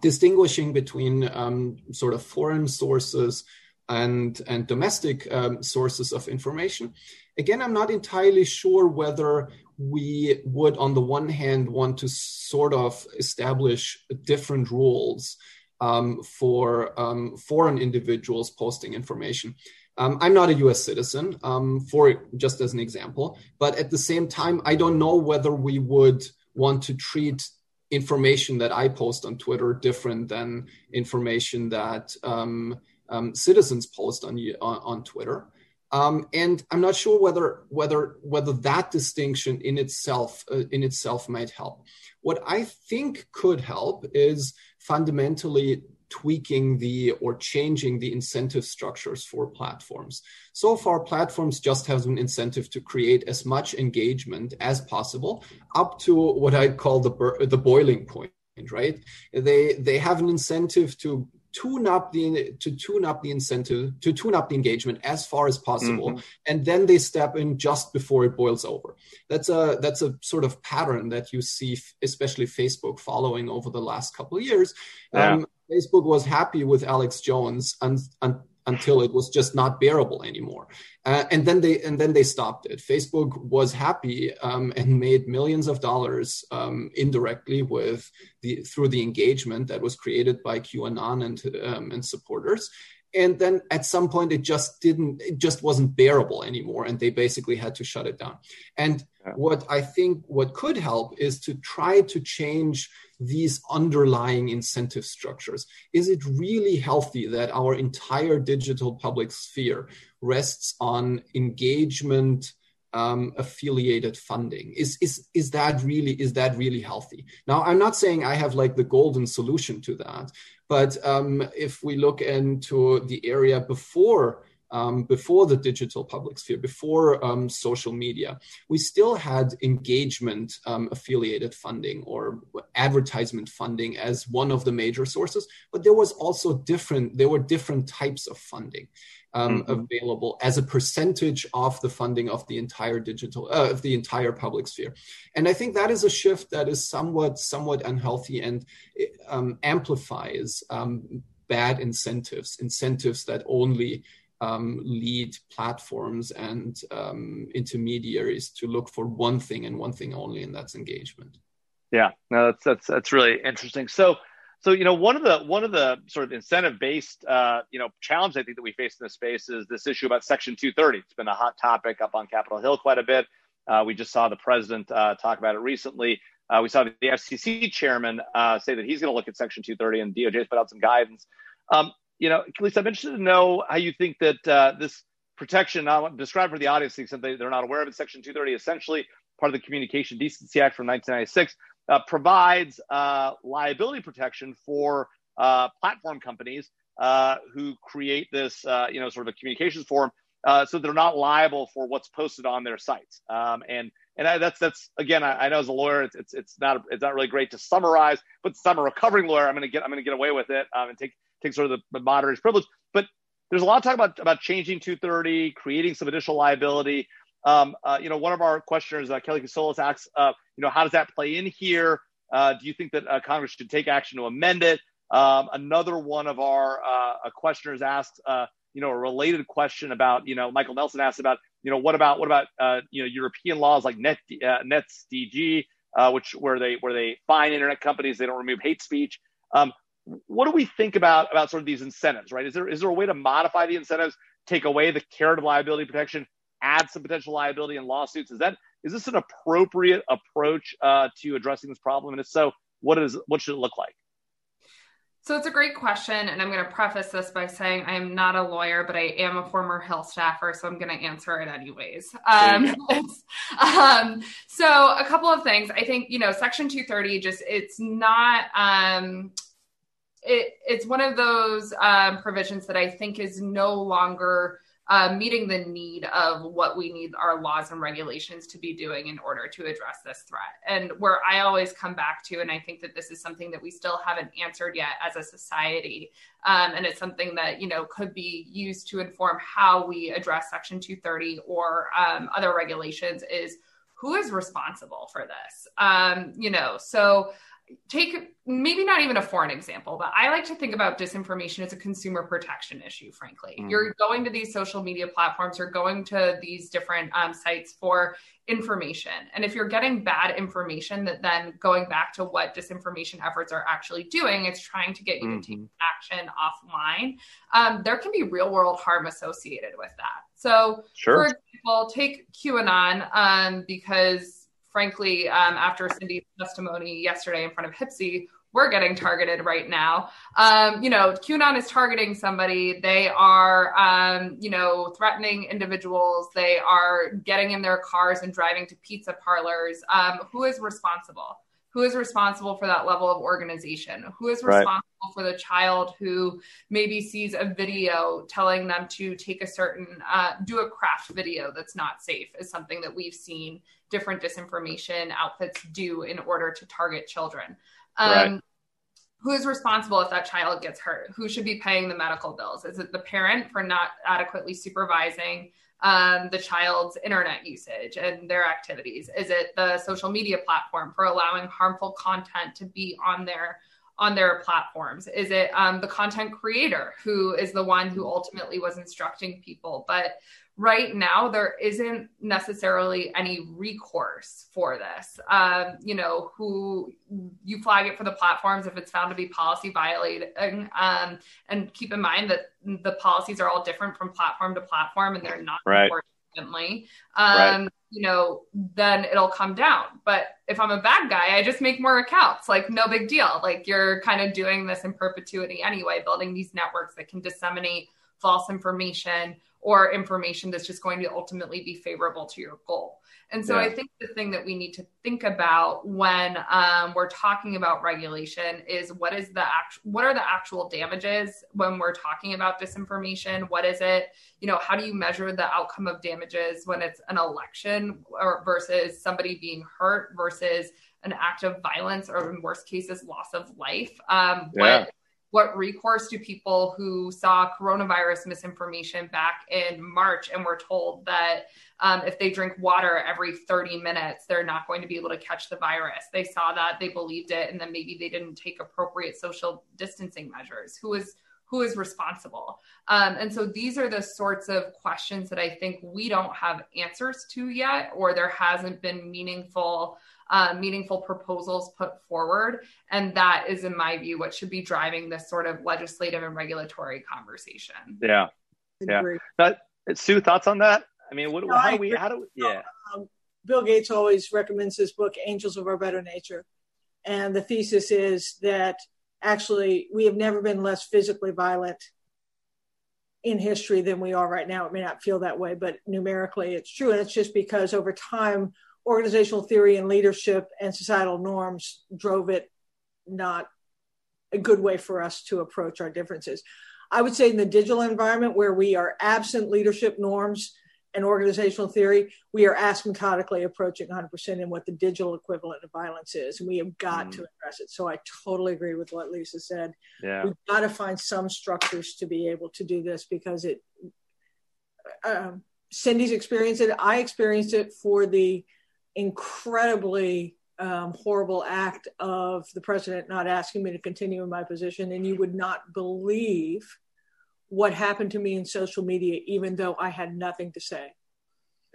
distinguishing between um, sort of foreign sources and and domestic um, sources of information, again, I'm not entirely sure whether we would, on the one hand, want to sort of establish different rules um, for um, foreign individuals posting information. Um, I'm not a US citizen, um, for just as an example, but at the same time, I don't know whether we would want to treat information that I post on Twitter different than information that um, um, citizens post on, on, on Twitter. Um, and I'm not sure whether whether whether that distinction in itself uh, in itself might help. What I think could help is fundamentally tweaking the or changing the incentive structures for platforms. So far, platforms just have an incentive to create as much engagement as possible up to what I'd call the the boiling point. Right? They they have an incentive to tune up the to tune up the incentive to tune up the engagement as far as possible mm-hmm. and then they step in just before it boils over that's a that's a sort of pattern that you see especially facebook following over the last couple of years yeah. um, facebook was happy with alex jones and, and until it was just not bearable anymore. Uh, and then they and then they stopped it. Facebook was happy um, and made millions of dollars um, indirectly with the through the engagement that was created by QAnon and um, and supporters. And then at some point, it just didn't. It just wasn't bearable anymore, and they basically had to shut it down. And yeah. what I think what could help is to try to change these underlying incentive structures? Is it really healthy that our entire digital public sphere rests on engagement? Um, affiliated funding is is is that really is that really healthy now i'm not saying i have like the golden solution to that but um, if we look into the area before um, before the digital public sphere, before um, social media, we still had engagement um, affiliated funding or advertisement funding as one of the major sources, but there was also different, there were different types of funding. Um, mm-hmm. available as a percentage of the funding of the entire digital uh, of the entire public sphere and i think that is a shift that is somewhat somewhat unhealthy and um, amplifies um, bad incentives incentives that only um, lead platforms and um, intermediaries to look for one thing and one thing only, and that's engagement. Yeah, no, that's that's that's really interesting. So, so you know, one of the one of the sort of incentive based uh, you know challenge I think that we face in this space is this issue about Section 230. It's been a hot topic up on Capitol Hill quite a bit. Uh, we just saw the president uh, talk about it recently. Uh, we saw the FCC chairman uh, say that he's going to look at Section 230, and DOJ's put out some guidance. Um, you know, Lisa, I'm interested to know how you think that uh, this protection, I want to describe for the audience, since they, they're not aware of it, Section 230, essentially part of the Communication Decency Act from 1996, uh, provides uh, liability protection for uh, platform companies uh, who create this, uh, you know, sort of a communications forum, so they're not liable for what's posted on their sites. Um, and and I, that's that's again, I, I, know as a lawyer, it's, it's it's not it's not really great to summarize, but since I'm a recovering lawyer, I'm to get I'm to get away with it um, and take sort of the, moderator's privilege. But there's a lot of talk about about changing 230, creating some additional liability. Um, uh, you know, one of our questioners, uh, Kelly Casolas, asks, uh, you know, how does that play in here? Uh, do you think that uh, Congress should take action to amend it? Um, another one of our uh, questioners asked, you know, a related question about, you know, Michael Nelson asked about, you know, what about what about, you know, European laws like Net NetzDG, which where they where they fine internet companies, they don't remove hate speech. Um, what do we think about about sort of these incentives, right? Is there is there a way to modify the incentives, take away the carrot of liability protection, add some potential liability in lawsuits? Is that is this an appropriate approach uh, to addressing this problem? And if so, what is what should it look like? So it's a great question, and I'm going to preface this by saying I am not a lawyer, but I am a former Hill staffer, so I'm going to answer it anyways. Um, um, so a couple of things. I think you know, Section 230 just it's not. Um, it, it's one of those um, provisions that I think is no longer uh, meeting the need of what we need our laws and regulations to be doing in order to address this threat. And where I always come back to, and I think that this is something that we still haven't answered yet as a society, um, and it's something that you know could be used to inform how we address Section 230 or um, other regulations, is who is responsible for this? Um, you know, so take maybe not even a foreign example, but I like to think about disinformation as a consumer protection issue, frankly. Mm. You're going to these social media platforms, you're going to these different um, sites for information. And if you're getting bad information, that then going back to what disinformation efforts are actually doing, it's trying to get you mm-hmm. to take mm-hmm. action offline. Um, there can be real world harm associated with that. So, sure. for example, take QAnon um, because frankly, um, after Cindy's testimony yesterday in front of HPSCI, we're getting targeted right now. Um, you know, QAnon is targeting somebody. They are, um, you know, threatening individuals. They are getting in their cars and driving to pizza parlors. Um, who is responsible? Who is responsible for that level of organization? Who is responsible right. For the child who maybe sees a video telling them to take a certain, uh, do a craft video that's not safe? Is something that we've seen different disinformation outfits do in order to target children. Um, right. Who is responsible if that child gets hurt? Who should be paying the medical bills? Is it the parent for not adequately supervising um, the child's internet usage and their activities? Is it the social media platform for allowing harmful content to be on their on their platforms? Is it um, the content creator who is the one who ultimately was instructing people? But right now there isn't necessarily any recourse for this um, you know who you flag it for the platforms if it's found to be policy violating um, and keep in mind that the policies are all different from platform to platform and they're not right. Um, right. You know, then it'll come down. But if I'm a bad guy, I just make more accounts. Like, no big deal. Like, you're kind of doing this in perpetuity anyway, building these networks that can disseminate false information or information that's just going to ultimately be favorable to your goal. And so yeah. I think the thing that we need to think about when um, we're talking about regulation is what is the act- what are the actual damages when we're talking about disinformation? What is it? You know, how do you measure the outcome of damages when it's an election or versus somebody being hurt versus an act of violence or in worst cases loss of life? Um, yeah. What what recourse do people who saw coronavirus misinformation back in March and were told that um, if they drink water every 30 minutes, they're not going to be able to catch the virus? They saw that, they believed it, and then maybe they didn't take appropriate social distancing measures. Who is who is responsible? Um, and so these are the sorts of questions that I think we don't have answers to yet, or there hasn't been meaningful uh, meaningful proposals put forward. And that is, in my view, what should be driving this sort of legislative and regulatory conversation. Yeah. Yeah. That, Sue, thoughts on that? I mean, what, no, how do we, how do we, yeah. Um, Bill Gates always recommends his book, Angels of Our Better Nature. And the thesis is that actually we have never been less physically violent in history than we are right now. It may not feel that way, but numerically it's true. And it's just because over time organizational theory and leadership and societal norms drove it not a good way for us to approach our differences. I would say in the digital environment where we are absent leadership norms and organizational theory, we are asymptotically approaching 100% in what the digital equivalent of violence is. And we have got mm. to address it. So I totally agree with what Lisa said. Yeah. We've got to find some structures to be able to do this because it, um, Cindy's experienced it. I experienced it for the incredibly um, horrible act of the president not asking me to continue in my position. And you would not believe what happened to me in social media, even though I had nothing to say.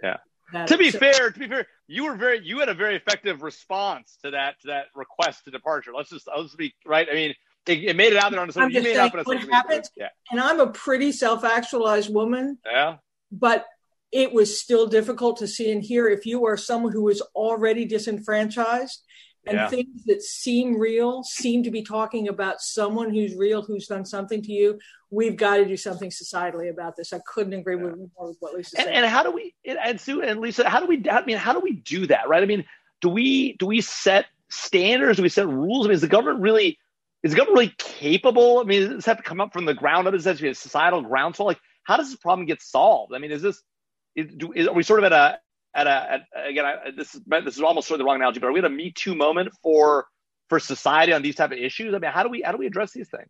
Yeah. That to be so, fair, to be fair, you were very, you had a very effective response to that, to that request to departure. Let's just, let's be right. I mean, it, it made it out there on the social. You made saying, it what happened, yeah. And I'm a pretty self-actualized woman. Yeah. But it was still difficult to see and hear if you are someone who is already disenfranchised and yeah. things that seem real seem to be talking about someone who's real who's done something to you we've got to do something societally about this. I couldn't agree yeah. with more with what lisa and, said. and how do we and sue and lisa how do we i mean how do we do that right? I mean do we do we set standards? Do we set rules? I mean is the government really is the government really capable? I mean does this have to come up from the ground up? Is that be a societal groundswell? Like how does this problem get solved? I mean is this is, do, is, are we sort of at a at a at, again I, this is this is almost sort of the wrong analogy, but are we at a Me Too moment for for society on these type of issues? I mean, how do we how do we address these things?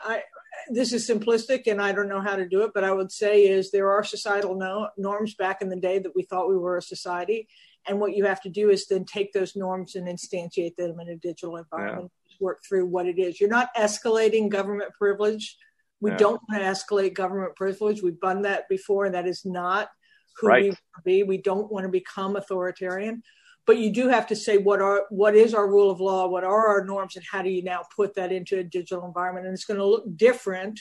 I this is simplistic and I don't know how to do it, but I would say is there are societal no, norms back in the day that we thought we were a society. And what you have to do is then take those norms and instantiate them in a digital environment, yeah. work through what it is. You're not escalating government privilege. We yeah. don't want to escalate government privilege. We've done that before, and that is not who right. we want to be. We don't want to become authoritarian, but you do have to say what are what is our rule of law, what are our norms, and how do you now put that into a digital environment? And it's going to look different.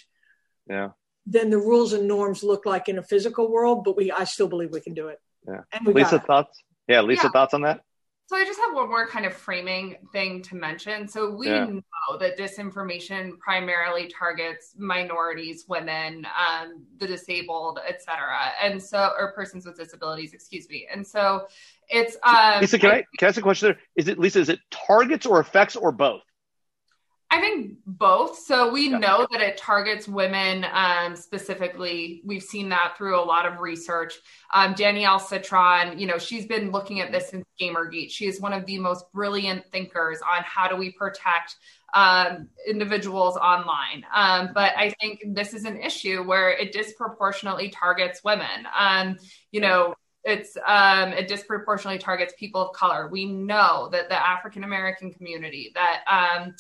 Yeah. Than the rules and norms look like in a physical world, but we I still believe we can do it. Yeah. Lisa, thoughts? Yeah, Lisa, yeah. thoughts on that? So I just have one more kind of framing thing to mention. So we yeah. know that disinformation primarily targets minorities, women, um, the disabled, etc., and so or persons with disabilities. Excuse me. And so it's. Um, Lisa, can I, I can I ask a question there? Is it Lisa? Is it targets or effects or both? I think both. So we yeah. know that it targets women um, specifically. We've seen that through a lot of research. Um, Danielle Citron, you know, she's been looking at this since Gamergate. She is one of the most brilliant thinkers on how do we protect um, individuals online. Um, but I think this is an issue where it disproportionately targets women. Um, you know, it's um, it disproportionately targets people of color. We know that the African American community that um,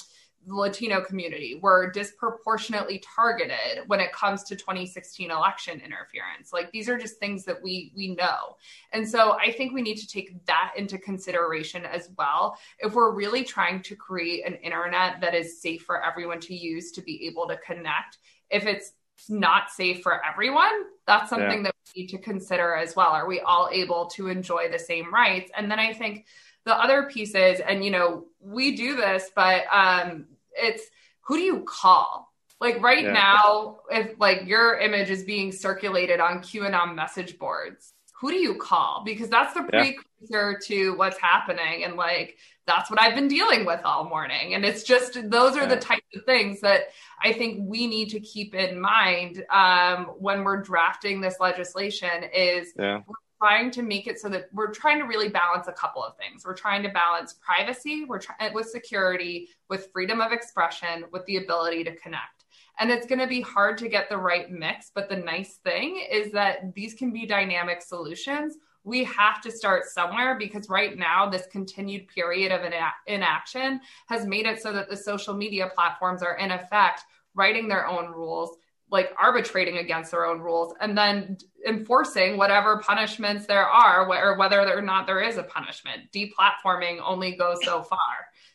the Latino community were disproportionately targeted when it comes to 2016 election interference. Like these are just things that we we know. And so I think we need to take that into consideration as well if we're really trying to create an internet that is safe for everyone to use to be able to connect. If it's not safe for everyone, that's something yeah. that we need to consider as well. Are we all able to enjoy the same rights? And then I think the other pieces, and you know, we do this, but um, it's who do you call? Like right yeah. now, if like your image is being circulated on QAnon message boards, who do you call? Because that's the precursor yeah. to what's happening. And like, that's what I've been dealing with all morning. And it's just, those are yeah. the types of things that I think we need to keep in mind um, when we're drafting this legislation is yeah trying to make it so that we're trying to really balance a couple of things. We're trying to balance privacy, we're trying with security, with freedom of expression, with the ability to connect. And it's going to be hard to get the right mix, but the nice thing is that these can be dynamic solutions. We have to start somewhere because right now, this continued period of inaction has made it so that the social media platforms are, in effect, writing their own rules like arbitrating against their own rules and then enforcing whatever punishments there are or whether or not there is a punishment. Deplatforming only goes so far.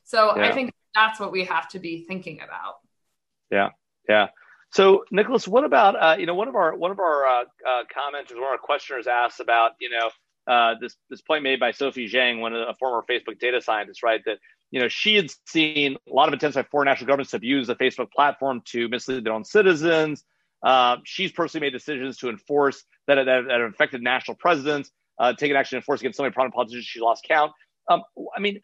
So yeah. i think that's what we have to be thinking about. Yeah. Yeah. So nicholas what about uh, you know one of our one of our uh, uh, commenters one of our questioners asked about you know uh, this this point made by sophie zhang one of the, a former facebook data scientist right that you know, she had seen a lot of attempts by foreign national governments to abuse the Facebook platform to mislead their own citizens. Uh, she's personally made decisions to enforce that, that, that have affected national presidents, uh, taken action to enforce against so many prominent politicians she lost count. Um, I mean,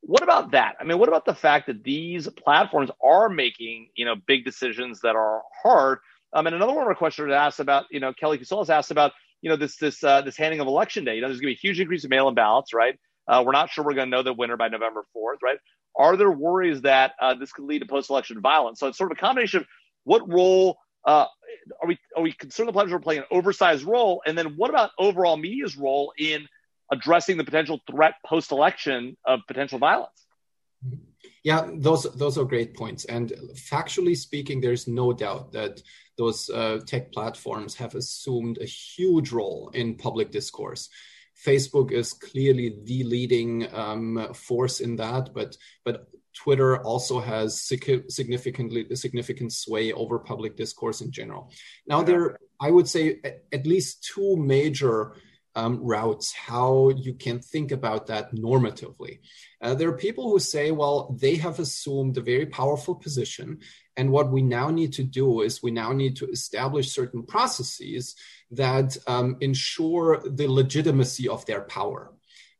what about that? I mean, what about the fact that these platforms are making, you know, big decisions that are hard? Um, and another one of our questioners asked about, you know, Kelly Cusulas asked about, you know, this this uh, this handing of election day. You know, there's going to be a huge increase in mail-in ballots, right? Uh, we're not sure we're going to know the winner by November 4th, right? Are there worries that uh, this could lead to post-election violence? So it's sort of a combination of what role uh, are we are we concerned the platforms are playing an oversized role, and then what about overall media's role in addressing the potential threat post-election of potential violence? Yeah, those those are great points. And factually speaking, there's no doubt that those uh, tech platforms have assumed a huge role in public discourse. Facebook is clearly the leading um, force in that, but but Twitter also has significantly significant sway over public discourse in general. Now, yeah. there, I would say, at least two major um, routes how you can think about that normatively. Uh, there are people who say, well, they have assumed a very powerful position. And what we now need to do is we now need to establish certain processes that um, ensure the legitimacy of their power.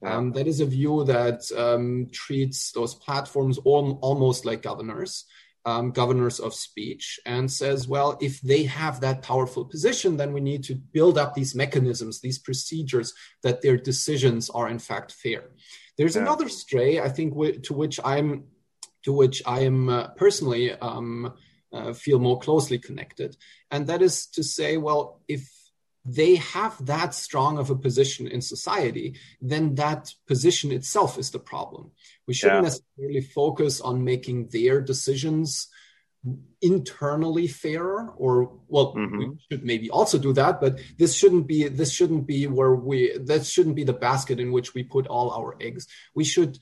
Um, that is a view that um, treats those platforms all, almost like governors um, governors of speech and says, well, if they have that powerful position, then we need to build up these mechanisms, these procedures that their decisions are in fact fair. There's yeah. another stray, I think, w- to which I'm to which I am uh, personally um, uh, feel more closely connected, and that is to say, well, if they have that strong of a position in society, then that position itself is the problem. We shouldn't yeah. necessarily focus on making their decisions internally fairer or well mm-hmm. we should maybe also do that but this shouldn't be this shouldn't be where we that shouldn't be the basket in which we put all our eggs we should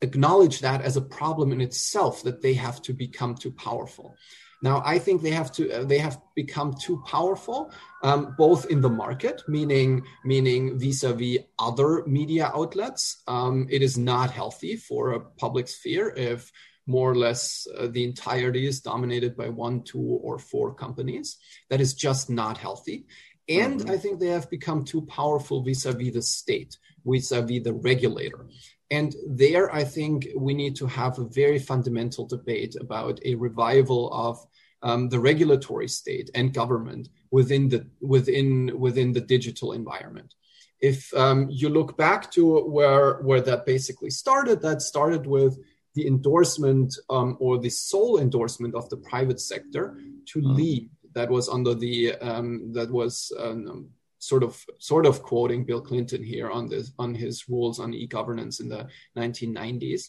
acknowledge that as a problem in itself that they have to become too powerful now, I think they have to uh, they have become too powerful, um, both in the market, meaning meaning vis-a-vis other media outlets. Um, it is not healthy for a public sphere if more or less uh, the entirety is dominated by one, two, or four companies. That is just not healthy. And mm-hmm. I think they have become too powerful vis-a-vis the state, vis-a-vis the regulator. And there, I think we need to have a very fundamental debate about a revival of um, the regulatory state and government within the within within the digital environment. If um, you look back to where where that basically started, that started with the endorsement um, or the sole endorsement of the private sector to mm. lead. That was under the um, that was um, sort of sort of quoting Bill Clinton here on this on his rules on e-governance in the 1990s.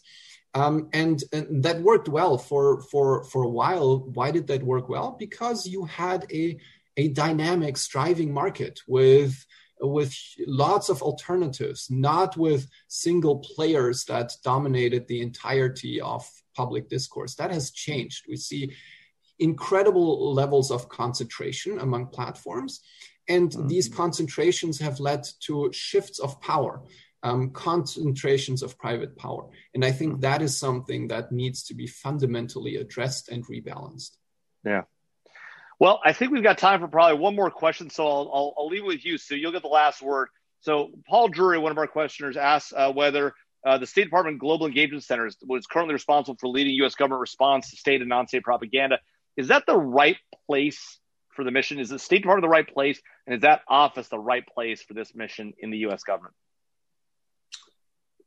Um, and, and, that worked well for for for a while. Why did that work well? Because you had a a dynamic, striving market with with lots of alternatives, not with single players that dominated the entirety of public discourse. That has changed. We see incredible levels of concentration among platforms and mm-hmm. these concentrations have led to shifts of power, um, concentrations of private power. And I think that is something that needs to be fundamentally addressed and rebalanced. Yeah. Well, I think we've got time for probably one more question. So I'll, I'll, I'll leave it with you. Sue. you'll get the last word. So Paul Drury, one of our questioners, asks uh, whether uh, the State Department Global Engagement Center was currently responsible for leading U.S. government response to state and non-state propaganda. Is that the right place for the mission? Is the State Department the right place? And is that office the right place for this mission in the U.S. government?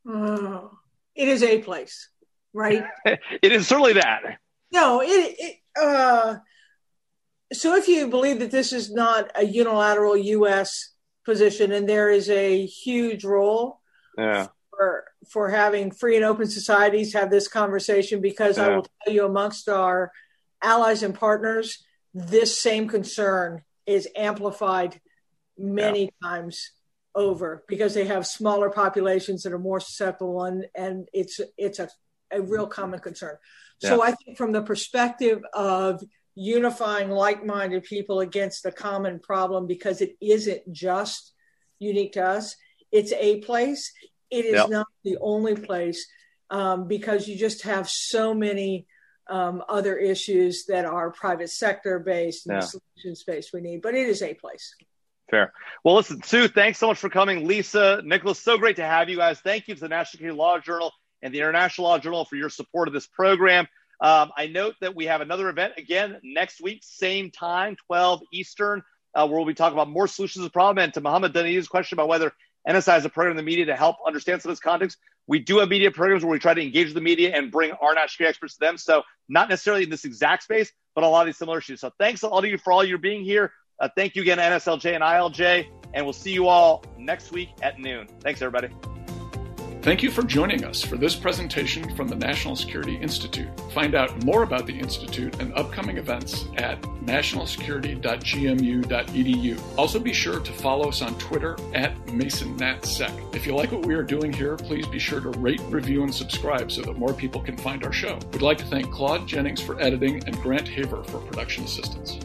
Uh, it is a place, right? it is certainly that. No, it, it uh, so if you believe that this is not a unilateral U.S. position and there is a huge role yeah. for, for having free and open societies have this conversation, because yeah. I will tell you amongst our allies and partners, this same concern is amplified many yeah. times over because they have smaller populations that are more susceptible and, and it's it's a, a real common concern. Yeah. So I think from the perspective of unifying like-minded people against a common problem because it isn't just unique to us, it's a place. It is yep. not the only place um, because you just have so many um, other issues that are private sector based and yeah. solutions based we need, but it is a place. Fair. Well, listen, Sue, thanks so much for coming. Lisa, Nicholas, so great to have you guys. Thank you to the National Security Law Journal and the International Law Journal for your support of this program. Um, I note that we have another event again next week, same time, 12 Eastern, uh, where we'll be talking about more solutions to the problem. And to Muhammad Dani's question about whether NSI has a program in the media to help understand some of this context, we do have media programs where we try to engage the media and bring our national experts to them. So not necessarily in this exact space, but a lot of these similar issues. So thanks to all of you for all your being here. Uh, thank you again, NSLJ and ILJ, and we'll see you all next week at noon. Thanks, everybody. Thank you for joining us for this presentation from the National Security Institute. Find out more about the Institute and upcoming events at nationalsecurity.gmu.edu. Also, be sure to follow us on Twitter at MasonNatSec. If you like what we are doing here, please be sure to rate, review, and subscribe so that more people can find our show. We'd like to thank Claude Jennings for editing and Grant Haver for production assistance.